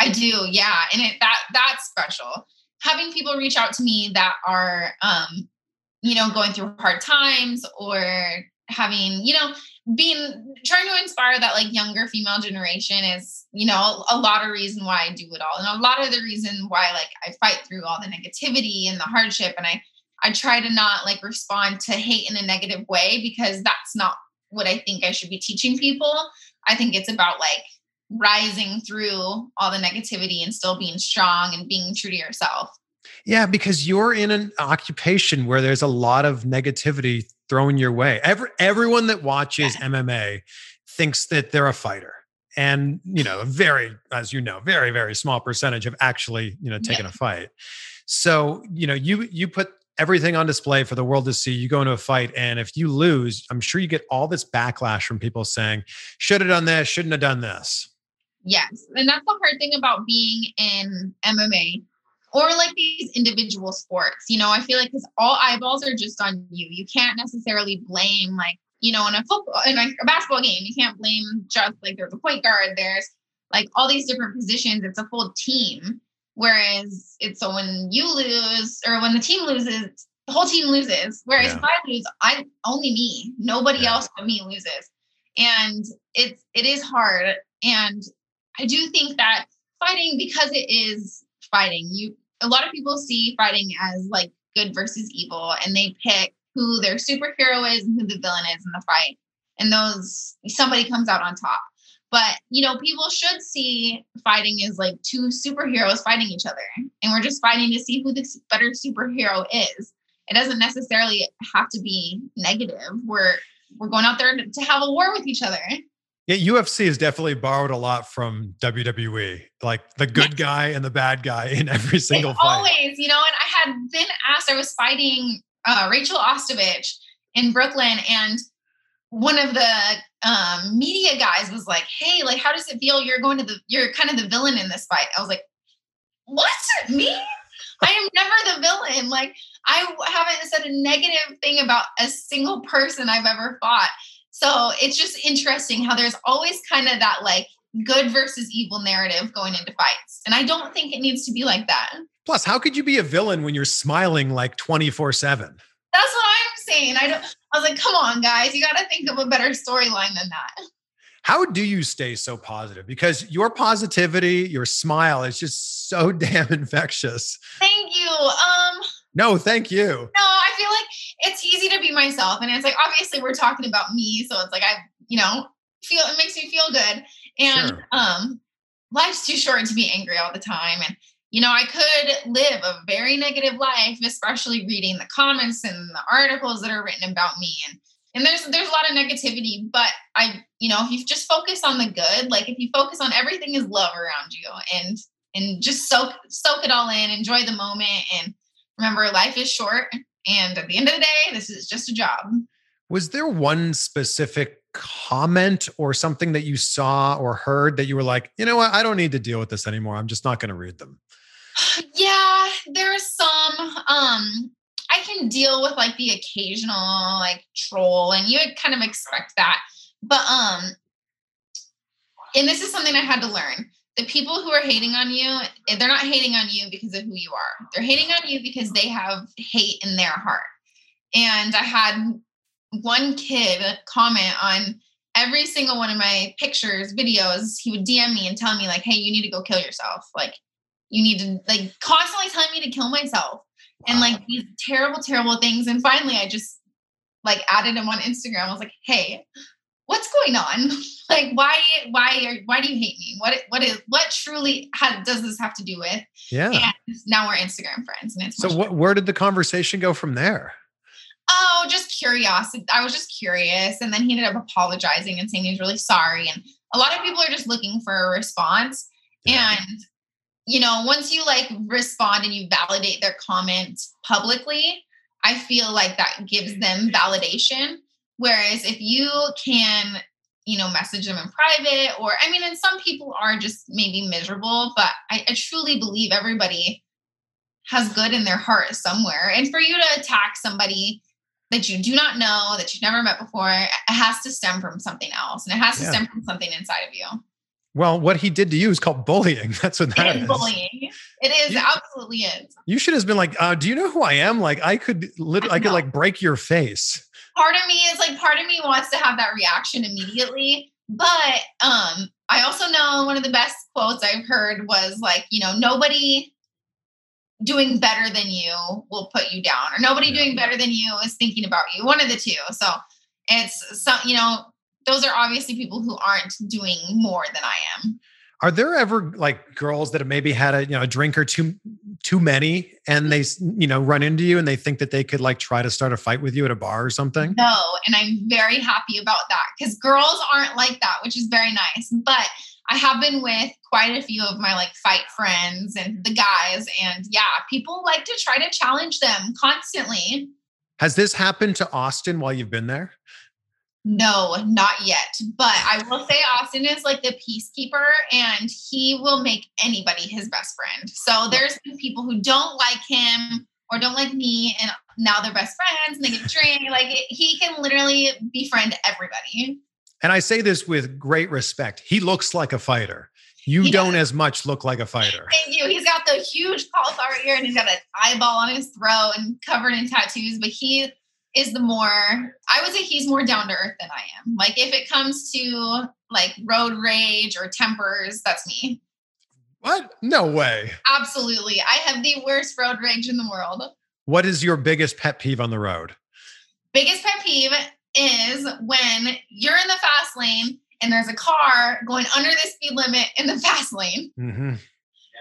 I do, yeah, and it that that's special. Having people reach out to me that are, um, you know, going through hard times or having, you know, being trying to inspire that like younger female generation is you know a lot of reason why i do it all. And a lot of the reason why like i fight through all the negativity and the hardship and i i try to not like respond to hate in a negative way because that's not what i think i should be teaching people. I think it's about like rising through all the negativity and still being strong and being true to yourself. Yeah, because you're in an occupation where there's a lot of negativity thrown your way. Every, everyone that watches. MMA thinks that they're a fighter. And, you know, a very, as you know, very, very small percentage have actually, you know, taken yeah. a fight. So, you know, you you put everything on display for the world to see. You go into a fight, and if you lose, I'm sure you get all this backlash from people saying, should have done this, shouldn't have done this. Yes. And that's the hard thing about being in MMA or like these individual sports. You know, I feel like because all eyeballs are just on you. You can't necessarily blame like you know in a football in like a basketball game. You can't blame just like there's a point guard. There's like all these different positions. It's a full team. Whereas it's so when you lose or when the team loses, the whole team loses. Whereas yeah. if I lose, I only me, nobody yeah. else but me loses. And it's it is hard. And I do think that fighting because it is fighting, you a lot of people see fighting as like good versus evil and they pick who their superhero is and who the villain is in the fight. and those somebody comes out on top. But you know, people should see fighting as like two superheroes fighting each other, and we're just fighting to see who the better superhero is. It doesn't necessarily have to be negative. We're we're going out there to have a war with each other. Yeah, UFC has definitely borrowed a lot from WWE, like the good guy and the bad guy in every single Like, fight. Always, you know, and I had been asked, I was fighting uh, Rachael Ostovich in Brooklyn, and one of the um, media guys was like, "Hey, like, how does it feel? You're going to the, you're kind of the villain in this fight." I was like, "What? Me? I am never the villain. Like, I haven't said a negative thing about a single person I've ever fought." So it's just interesting how there's always kind of that like good versus evil narrative going into fights, and I don't think it needs to be like that. Plus, how could you be a villain when you're smiling like 24 7? That's what I'm saying. I don't. I was like, come on, guys, you got to think of a better storyline than that. How do you stay so positive? Because your positivity, your smile is just so (laughs) damn infectious. Thank you. Um, No, thank you. no, I feel like it's easy to be myself, and it's like obviously we're talking about me, so it's like I, you know, feel it makes me feel good, and Sure. um, life's too short to be angry all the time, and you know, I could live a very negative life, especially reading the comments and the articles that are written about me. And and there's there's a lot of negativity, but I, you know, if you just focus on the good, like if you focus on everything is love around you and and just soak soak it all in, enjoy the moment and remember life is short and at the end of the day, this is just a job. Was there one specific comment or something that you saw or heard that you were like, you know what? I don't need to deal with this anymore. I'm just not going to read them. (sighs) yeah there's some um i can deal with like the occasional like troll and you would kind of expect that but um and this is something i had to learn the people who are hating on you eh, they're not hating on you because of who you are. They're hating on you because they have hate in their heart. And i had one kid comment on every single one of my pictures videos. He would dm me and tell me like hey you need to go kill yourself. Like you need to like constantly telling me to kill myself. And like these terrible terrible things. And finally i just like added him on instagram. I was like hey what's going on (laughs) like why why are why do you hate me what what is what truly how does this have to do with Yeah. and now we're instagram friends and it's So what, where did the conversation go from there? oh, just curiosity. I was just curious. And then he ended up apologizing and saying he's really sorry. And a lot of people are just looking for a response. Yeah. And, you know, once you like respond and you validate their comment publicly, I feel like that gives them validation. Whereas if you can, you know, message them in private, or I mean, and some people are just maybe miserable, but I, I truly believe everybody has good in their heart somewhere. And for you to attack somebody that you do not know, that you've never met before, it has to stem from something else. And it has to Yeah. stem from something inside of you. Well, what he did to you is called bullying. (laughs) That's what that It is is. bullying. It is You- absolutely is. You should have been like, uh, "Do you know who I am? Like, I could literally, I could like break your face." Part of me is like part of me wants to have that reaction immediately. But um I also know one of the best quotes I've heard was like, you know, nobody doing better than you will put you down, or nobody Yeah. doing better than you is thinking about you. One of the two. So it's some, you know, those are obviously people who aren't doing more than I am. Are there ever like girls that have maybe had a you know a drink or too too many, and they you know run into you and they think that they could like try to start a fight with you at a bar or something? No, and I'm very happy about that because girls aren't like that, which is very nice. But I have been with quite a few of my like fight friends and the guys, and yeah, people like to try to challenge them constantly. Has this happened to Austin while you've been there? No, not yet. But I will say Austin is like the peacekeeper and he will make anybody his best friend. So there's people who don't like him or don't like me and now they're best friends and they get drink. Like it, he can literally befriend everybody. And I say this with great respect. He looks like a fighter. You He don't does. as much look like a fighter. Thank you. He's got the huge cauliflower ear and he's got an eyeball on his throat and covered in tattoos, but he is the more I would say he's more down to earth than I am. Like if it comes to like road rage or tempers, that's me. What? No way. Absolutely. I have the worst road rage in the world. What is your biggest pet peeve on the road? Biggest pet peeve is when you're in the fast lane and there's a car going under the speed limit in the (laughs) fast lane. Mhm.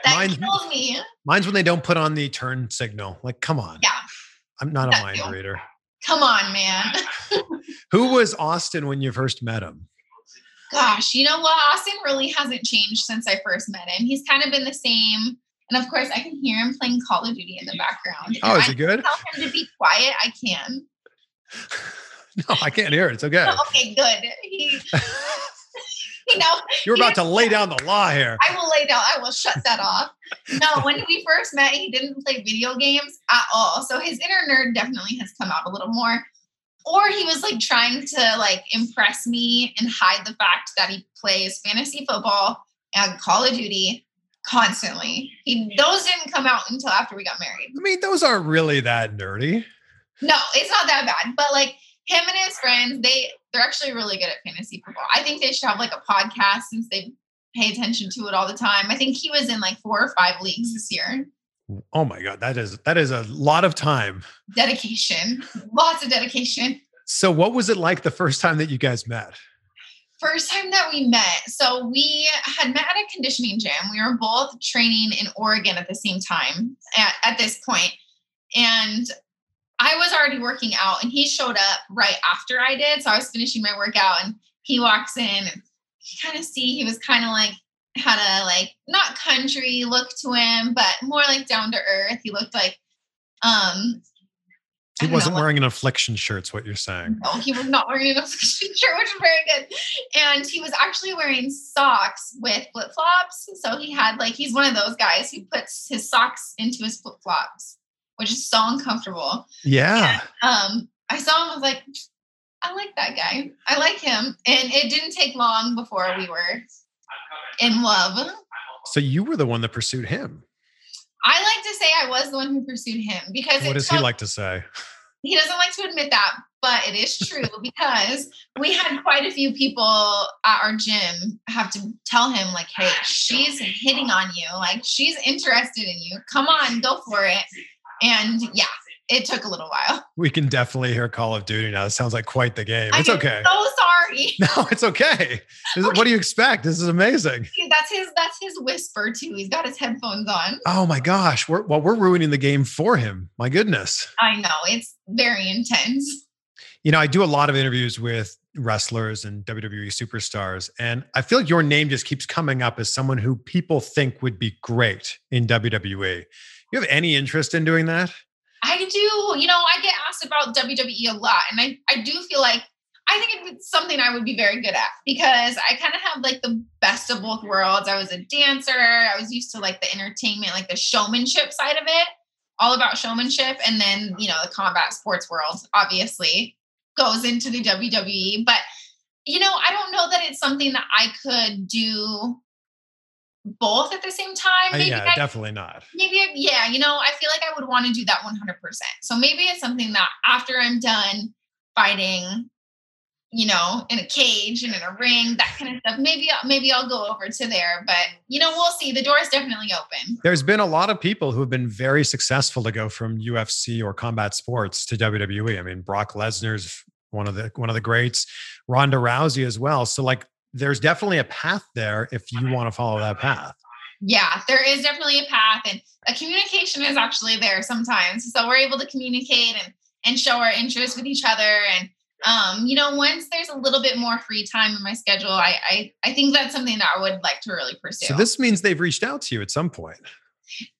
That Mine's- kills me. Mine's when they don't put on the turn signal. Like, come on. Yeah. I'm not a mind too. reader. Come on, man. (laughs) Who was Austin when you first met him? Gosh, you know what? Austin really hasn't changed since I first met him. He's kind of been the same. And of course, I can hear him playing Call of Duty in the background. Oh, is If he good? Tell him to be quiet, I can. (laughs) No, I can't hear it. It's okay. (laughs) Okay, good. He, (laughs) you know, You're about to lay down the law here. I will lay down. I will shut that off. No, when we first met, he didn't play video games at all. So his inner nerd definitely has come out a little more. Or he was like trying to like impress me and hide the fact that he plays fantasy football and Call of Duty constantly. He those didn't come out until after we got married. I mean, those aren't really that nerdy. No, it's not that bad. But like him and his friends, they they're actually really good at fantasy football. I think they should have like a podcast since they pay attention to it all the time. I think he was in like four or five leagues this year. Oh my god, that is that is a lot of time. Dedication, lots of dedication. So, what was it like the first time that you guys met? First time that we met, so we had met at a conditioning gym. We were both training in Oregon at the same time at, at this point. And I was already working out, and he showed up right after I did. So I was finishing my workout, and he walks in, and you kind of see he was kind of like had a like not country look to him, but more like down to earth. He looked like um He wasn't know, wearing an affliction shirt's what you're saying. no, he was not wearing an (laughs) affliction shirt, which is very good. And he was actually wearing socks with flip flops. So he had like he's one of those guys who puts his socks into his flip flops, which is so uncomfortable. Yeah. (laughs) Um, I saw him, I was like, I like that guy. I like him. And it didn't take long before we were in love. So you were the one that pursued him. I like to say I was the one who pursued him because What it does he like to say? he doesn't like to admit that, but it is true (laughs) because we had quite a few people at our gym have to tell him, like, hey, she's hitting on you. Like, she's interested in you. Come on, go for it. And yeah, it took a little while. (laughs) We can definitely hear Call of Duty now. It sounds like quite the game. It's I'm okay. So sorry. (laughs) No, it's okay. This is- What do you expect? This is amazing. That's his. That's his whisper too. He's got his headphones on. Oh my gosh. We're, well, we're ruining the game for him. My goodness. I know it's very intense. You know, I do a lot of interviews with wrestlers and WWE superstars, and I feel like your name just keeps coming up as someone who people think would be great in WWE. You have any interest in doing that? I do. You know, I get asked about WWE a lot, and I I do feel like I think it's something I would be very good at because I kind of have like the best of both worlds. I was a dancer. I was used to like the entertainment, like the showmanship side of it, all about showmanship, and then you know the combat sports world obviously goes into the WWE. But you know, I don't know that it's something that I could do both at the same time. Uh, Maybe yeah, I definitely not. maybe yeah you know i feel like i would want to do that 100% so maybe it's something that after i'm done fighting you know in a cage and in a ring that kind of stuff maybe I'll- maybe i'll go over to there but you know we'll see the door is definitely open There's been a lot of people who have been very successful to go from UFC or combat sports to WWE. I mean, Brock Lesnar's one of the one of the greats, Ronda Rousey as well. So like there's definitely a path there if you want to follow that path. yeah there is definitely a path and a communication is actually there sometimes so we're able to communicate and and show our interest with each other and um, you know, once there's a little bit more free time in my schedule, I, I I think that's something that I would like to really pursue. So this means they've reached out to you at some point.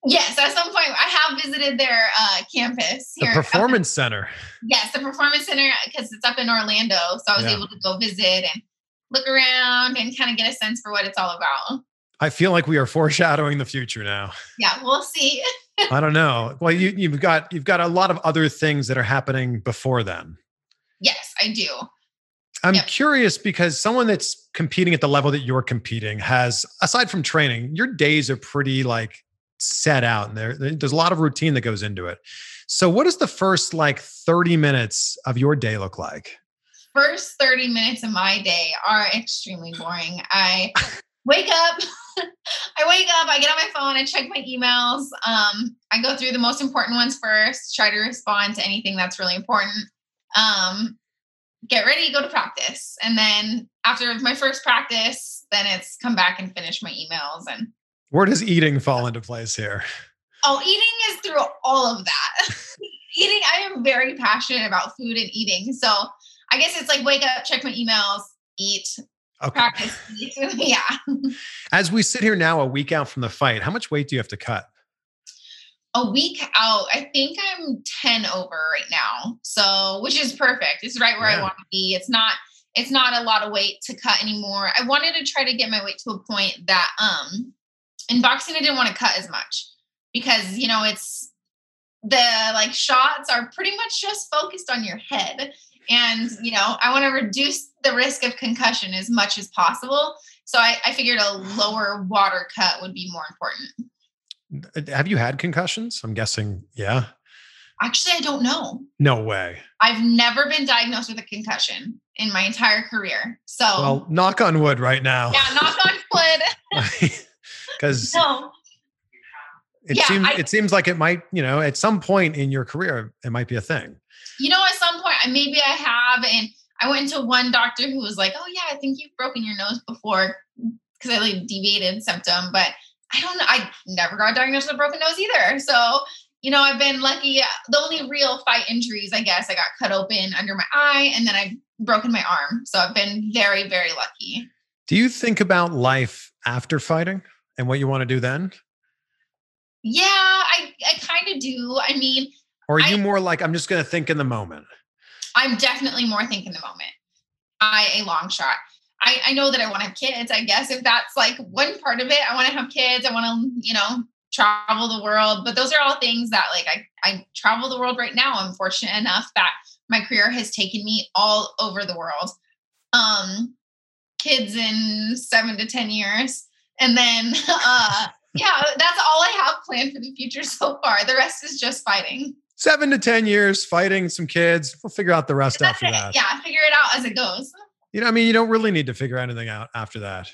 Yes, at some point I have visited their uh, campus The here. in- performance center. yes, the performance center because it's up in Orlando, so I was Yeah. able to go visit and look around and kind of get a sense for what it's all about. I feel like we are foreshadowing the future now. Yeah, we'll see. (laughs) I don't know. Well, you, you've got you've got a lot of other things that are happening before then. Yes, I do. I'm Yep. curious because someone that's competing at the level that you're competing has, aside from training, your days are pretty like set out, and there there's a lot of routine that goes into it. So, what does the first like 30 minutes of your day look like? First 30 minutes of my day are extremely boring. I wake up, (laughs) I wake up, I get on my phone, I check my emails. Um, I go through the most important ones first, try to respond to anything that's really important. Um, get ready, go to practice. And then after my first practice, then it's come back and finish my emails and where does eating fall into place here? Oh, eating is through all of that. (laughs) eating, I am very passionate about food and eating. So I guess it's like wake up, check my emails, eat, okay. practice, (laughs) yeah. As we sit here now, a week out from the fight, how much weight do you have to cut? a week out, I think I'm 10 over right now. So, which is perfect. It's right where yeah. I want to be. It's not it's not a lot of weight to cut anymore. I wanted to try to get my weight to a point that um in boxing I didn't want to cut as much because, you know, it's the like shots are pretty much just focused on your head and, you know, I want to reduce the risk of concussion as much as possible. So I, I figured a lower water cut would be more important. Have you had concussions? I'm guessing, yeah. Actually, I don't know. No way. I've never been diagnosed with a concussion in my entire career. So, well, knock on wood right now. Yeah, knock on wood. (laughs) (laughs) Because no. it yeah, seems I, it seems like it might, you know, at some point in your career, it might be a thing. You know, at some point, maybe I have, and I went to one doctor who was like, "Oh yeah, I think you've broken your nose before," because I like deviated septum, but I don't know. I never got diagnosed with a broken nose either. So, you know, I've been lucky. The only real fight injuries, I guess, I got cut open under my eye and then I've broken my arm. So I've been very, very lucky. Do you think about life after fighting and what you want to do then? Yeah, I, I kind of do. I mean, or are you I, more like, I'm just going to think in the moment? I'm definitely more think in the moment. I, a long shot. I, I know that I want to have kids, I guess, if that's like one part of it. I want to have kids. I want to, you know, travel the world. But those are all things that like I, I travel the world right now. I'm fortunate enough that my career has taken me all over the world. Um, kids in seven to 10 years. And then, (laughs) uh, yeah, that's all I have planned for the future so far. The rest is just fighting. Seven to 10 years, fighting some kids. We'll figure out the rest after it. that. Yeah, figure it out as it goes. You know, I mean, you don't really need to figure anything out after that.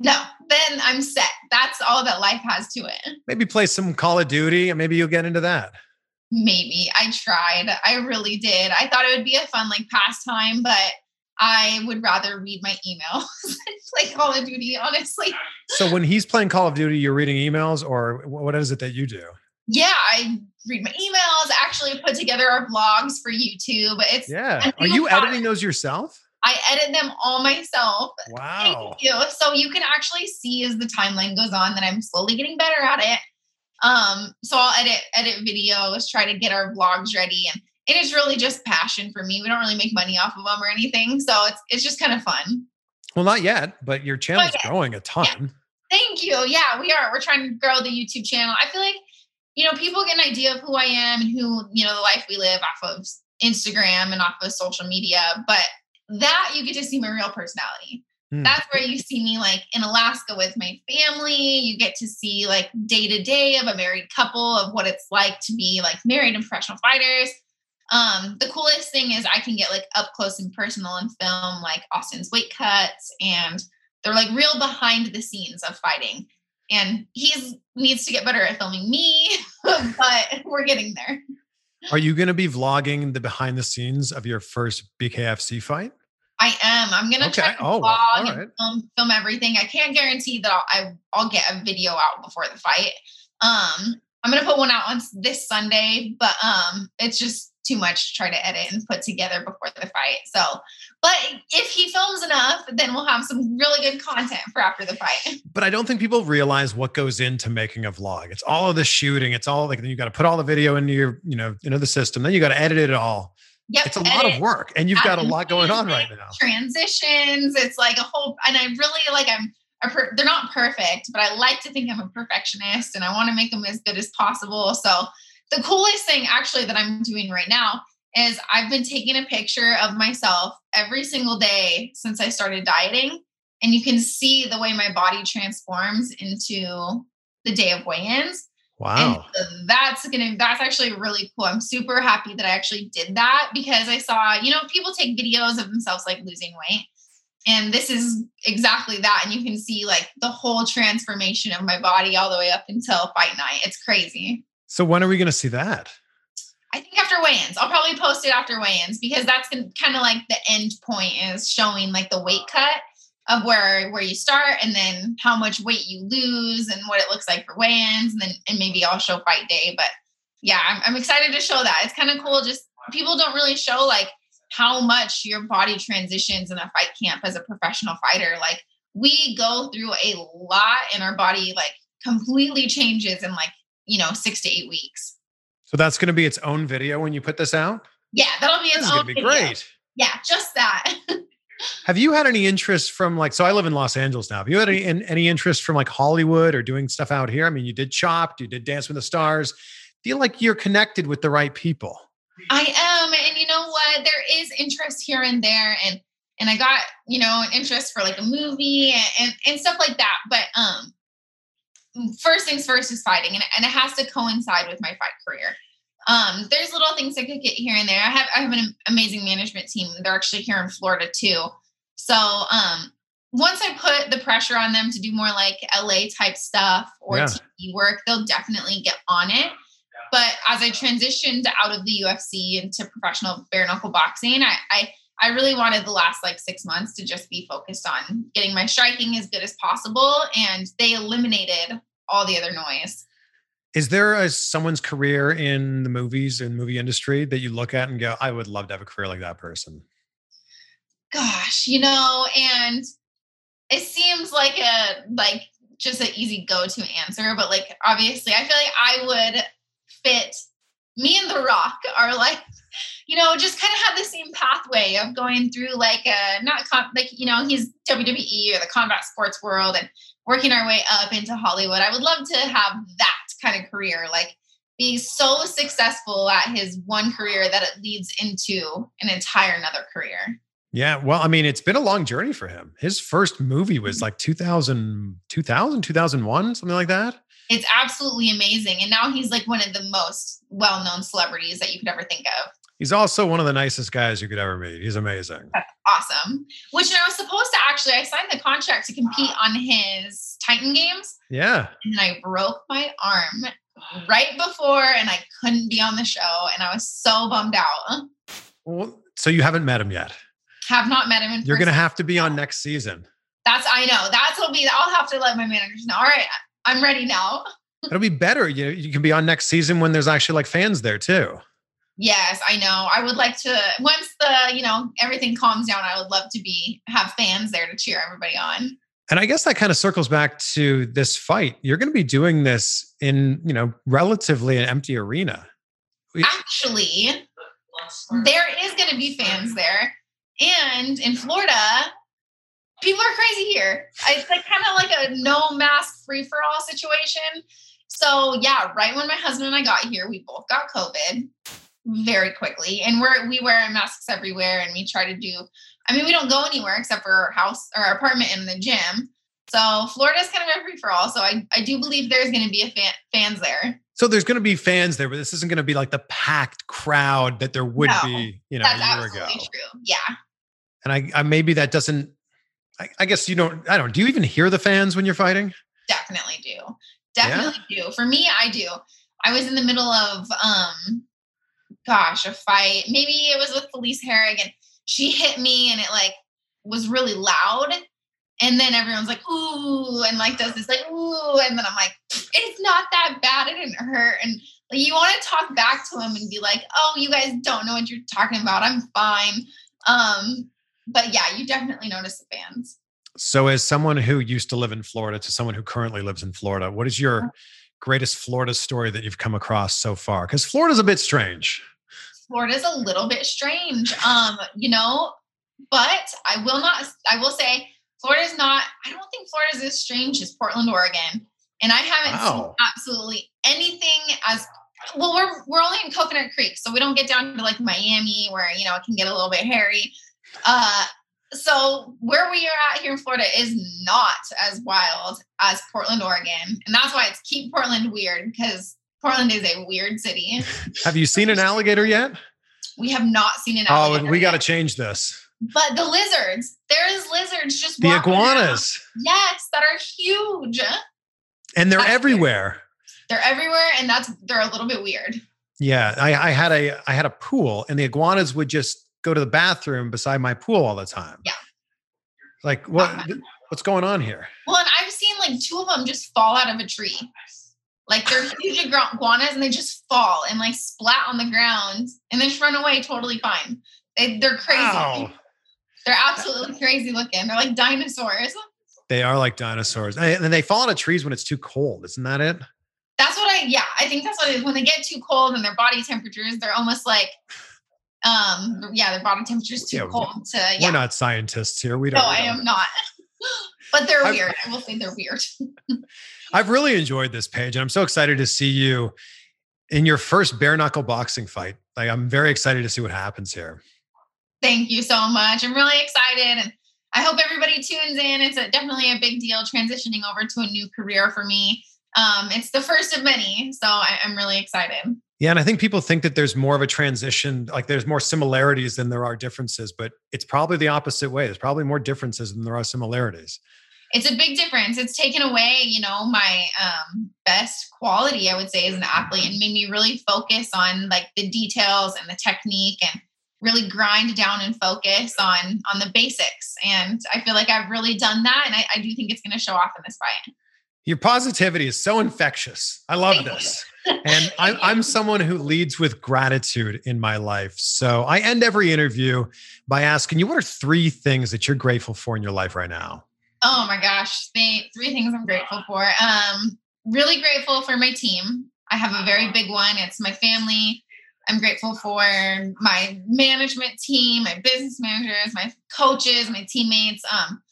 No, then I'm set. That's all that life has to it. Maybe play some Call of Duty and maybe you'll get into that. Maybe. I tried. I really did. I thought it would be a fun like pastime, but I would rather read my emails (laughs) than play Call of Duty, honestly. So when he's playing Call of Duty, you're reading emails or what is it that you do? Yeah, I read my emails, actually put together our blogs for YouTube. It's Yeah. Are you editing those yourself? I edit them all myself. Wow. Thank you. So you can actually see as the timeline goes on that I'm slowly getting better at it. Um, so I'll edit edit videos, try to get our vlogs ready, and it is really just passion for me. We don't really make money off of them or anything, so it's it's just kind of fun. Well, not yet, but your channel's but growing a ton. Yeah. Thank you. Yeah, we are. We're trying to grow the YouTube channel. I feel like you know people get an idea of who I am and who you know the life we live off of Instagram and off of social media, but that you get to see my real personality. Hmm. That's where you see me like in Alaska with my family. You get to see like day to day of a married couple of what it's like to be like married and professional fighters. Um, the coolest thing is I can get like up close and personal and film like Austin's weight cuts and they're like real behind the scenes of fighting. And he needs to get better at filming me, (laughs) but we're getting there. Are you going to be vlogging the behind the scenes of your first BKFC fight? I am. I'm gonna okay. try to oh, vlog right. and film, film, everything. I can't guarantee that I'll, I, I'll get a video out before the fight. Um, I'm gonna put one out on this Sunday, but um, it's just too much to try to edit and put together before the fight. So, but if he films enough, then we'll have some really good content for after the fight. But I don't think people realize what goes into making a vlog. It's all of the shooting. It's all like then you got to put all the video into your, you know, into the system. Then you got to edit it all. Yep, it's a edit, lot of work, and you've got a lot going on right now. Transitions. It's like a whole, and I really like. I'm. Per, they're not perfect, but I like to think I'm a perfectionist, and I want to make them as good as possible. So the coolest thing actually that I'm doing right now is I've been taking a picture of myself every single day since I started dieting. And you can see the way my body transforms into the day of weigh-ins. Wow. And that's gonna that's actually really cool. I'm super happy that I actually did that because I saw, you know, people take videos of themselves like losing weight. And this is exactly that. And you can see like the whole transformation of my body all the way up until fight night. It's crazy. So when are we going to see that? I think after weigh-ins, I'll probably post it after weigh-ins because that's kind of like the end point is showing like the weight cut of where where you start and then how much weight you lose and what it looks like for weigh-ins and then and maybe I'll show fight day. But yeah, I'm, I'm excited to show that. It's kind of cool. Just people don't really show like how much your body transitions in a fight camp as a professional fighter. Like we go through a lot and our body like completely changes in like, you know, six to eight weeks. So that's going to be its own video when you put this out? Yeah, that'll be its this own be video. great. Yeah, just that. (laughs) Have you had any interest from like so I live in Los Angeles now. Have you had any any interest from like Hollywood or doing stuff out here? I mean, you did Chopped, you did Dance with the Stars. Feel like you're connected with the right people. I am, and you know what? There is interest here and there, and and I got you know an interest for like a movie and and, and stuff like that. But um, first things first is fighting, and, and it has to coincide with my fight career. Um, there's little things I could get here and there. I have I have an amazing management team. They're actually here in Florida too. So um, once I put the pressure on them to do more like LA type stuff or Yeah. TV work, they'll definitely get on it. But as I transitioned out of the UFC into professional bare knuckle boxing, I, I I really wanted the last like six months to just be focused on getting my striking as good as possible, and they eliminated all the other noise. Is there a, someone's career in the movies and movie industry that you look at and go, I would love to have a career like that person? Gosh, you know, and it seems like a like just an easy go-to answer, but like obviously, I feel like I would fit. Me and The Rock are like you know, just kind of have the same pathway of going through like a not com- like you know he's WWE or the combat sports world and working our way up into Hollywood. I would love to have that kind of career, like be so successful at his one career that it leads into an entire another career. Yeah. Well, I mean, it's been a long journey for him. His first movie was like 2000, 2000, 2001, something like that. It's absolutely amazing, and now he's like one of the most well-known celebrities that you could ever think of. He's also one of the nicest guys you could ever meet. He's amazing. Awesome. Which I was supposed to actually, I signed the contract to compete on his Titan games. Yeah. and I broke my arm right before, and I couldn't be on the show, and I was so bummed out. Well, so you haven't met him yet. Have not met him in You're going to have to be on next season. That's I know. That's will be. I'll have to let my managers know. All right, I'm ready now. It'll be better. You you can be on next season when there's actually like fans there too. Yes, I know. I would like to once the you know everything calms down. I would love to be have fans there to cheer everybody on. And I guess that kind of circles back to this fight. You're going to be doing this in, you know, relatively an empty arena. Actually, there is going to be fans there, and in Florida, people are crazy here. It's like kind of like a no mask free for all situation. So yeah, right when my husband and I got here, we both got COVID very quickly, and we're we wear masks everywhere, and we try to do. I mean, we don't go anywhere except for our house or our apartment and the gym. So Florida's kind of a free for all. So I, I do believe there's going to be a fan, fans there. So there's going to be fans there, but this isn't going to be like the packed crowd that there would No, be, you know, a year ago. true. Yeah. And I, I maybe that doesn't. I, I guess you don't. I don't. Do you even hear the fans when you're fighting? definitely do definitely do for me i do i was in the middle of um gosh a fight. Maybe it was with felice herrig and she hit me and it like was really loud. And then everyone's like ooh and like does this like ooh and then i'm like it's not that bad. It didn't hurt. And like you want to talk back to him and be like oh you guys don't know what you're talking about. I'm fine. Um but yeah you definitely notice the fans. So, as someone who used to live in Florida to someone who currently lives in Florida, what is your greatest Florida story that you've come across so far? Because Florida's a bit strange. Florida's a little bit strange. Um, you know, but I will not I will say Florida's not I don't think Florida's as strange as Portland, Oregon. And I haven't seen absolutely anything as well, we're we're only in Coconut Creek, so we don't get down to like Miami where you know it can get a little bit hairy. Uh so where we are at here in Florida is not as wild as Portland, Oregon. And that's why it's keep Portland weird because Portland is a weird city. Have you seen an alligator yet? We have not seen an oh, alligator. Oh, we got to change this. But the lizards, there's lizards just The walking around. iguanas, Yes, that are huge. and they're That's weird. everywhere. They're everywhere, and that's they're a little bit weird. Yeah, I, I had a I had a pool, and the iguanas would just go to the bathroom beside my pool all the time. Yeah. Like what? Uh-huh. What's going on here? Well, and I've seen like two of them just fall out of a tree. Like they're huge iguanas and they just fall and like splat on the ground and then just run away totally fine. They, they're crazy. Wow. They're absolutely crazy looking. They're like dinosaurs. They are like dinosaurs, and they fall out of trees when it's too cold. Isn't that it? That's what I yeah, I think that's what it is. When they get too cold and their body temperatures, they're almost like um yeah, their body temperature is too Yeah, cold to yeah. We're not scientists here. We don't. no, I am not. (laughs) but they're I- weird. I will say they're weird. (laughs) I've really enjoyed this Paige, and I'm so excited to see you in your first bare knuckle boxing fight. Like, I'm very excited to see what happens here. Thank you so much. I'm really excited and I hope everybody tunes in. It's a, definitely a big deal transitioning over to a new career for me. Um, it's the first of many, so I, I'm really excited. Yeah, and I think people think that there's more of a transition, like there's more similarities than there are differences, but it's probably the opposite way. There's probably more differences than there are similarities. It's a big difference. It's taken away, you know, my um, best quality, I would say, as an athlete, and made me really focus on like the details and the technique, and really grind down and focus on on the basics. And I feel like I've really done that, and I, I do think it's going to show off in this fight. Your positivity is so infectious. I love Thank this. (laughs) And I'm, I'm someone who leads with gratitude in my life. So I end every interview by asking you, what are three things that you're grateful for in your life right now? Oh my gosh, the three things I'm grateful for. Um, really grateful for my team. I have a very big one. It's my family. I'm grateful for my management team, my business managers, my coaches, my teammates. Um,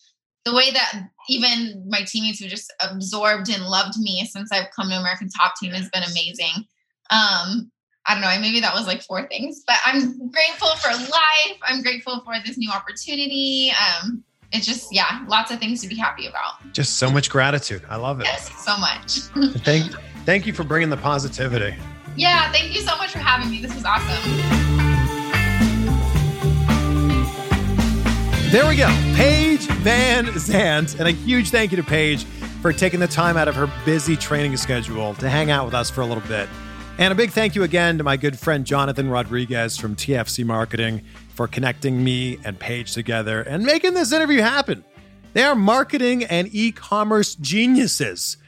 the way that even my teammates have just absorbed and loved me since I've come to American Top Team has been amazing. Um, I don't know, maybe that was like four things, but I'm grateful for life. I'm grateful for this new opportunity. Um, it's just, yeah, lots of things to be happy about. Just so much gratitude. I love it. Yes, so much. Thank, thank you for bringing the positivity. yeah, thank you so much for having me. This was awesome. There we go. Paige VanZant. And a huge thank you to Paige for taking the time out of her busy training schedule to hang out with us for a little bit. And a big thank you again to my good friend Jonathan Rodriguez from TFC Marketing for connecting me and Paige together and making this interview happen. They are marketing and e commerce geniuses.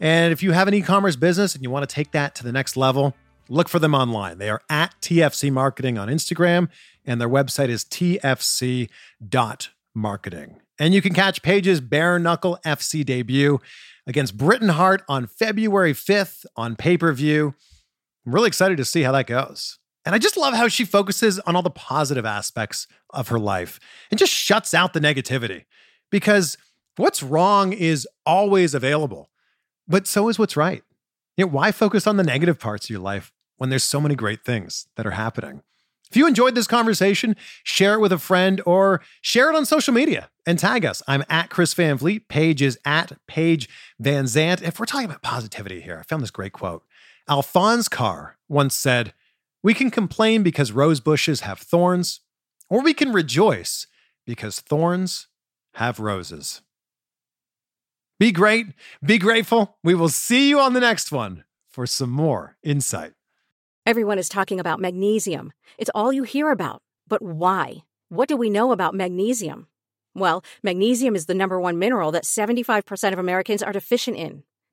And if you have an e commerce business and you want to take that to the next level, look for them online. They are at TFC Marketing on Instagram, and their website is tfc.marketing. And you can catch Paige's bare knuckle FC debut against Britain Hart on February 5th on pay per view. I'm really excited to see how that goes. And I just love how she focuses on all the positive aspects of her life and just shuts out the negativity because what's wrong is always available, but so is what's right. You know, why focus on the negative parts of your life when there's so many great things that are happening? If you enjoyed this conversation, share it with a friend or share it on social media and tag us. I'm at Chris Van Vliet. Paige is at Paige VanZant. If we're talking about positivity here, I found this great quote. Alphonse Karr once said, We can complain because rose bushes have thorns, or we can rejoice because thorns have roses. Be great, be grateful. We will see you on the next one for some more insight. Everyone is talking about magnesium. It's all you hear about. But why? What do we know about magnesium? Well, magnesium is the number one mineral that 75% of Americans are deficient in.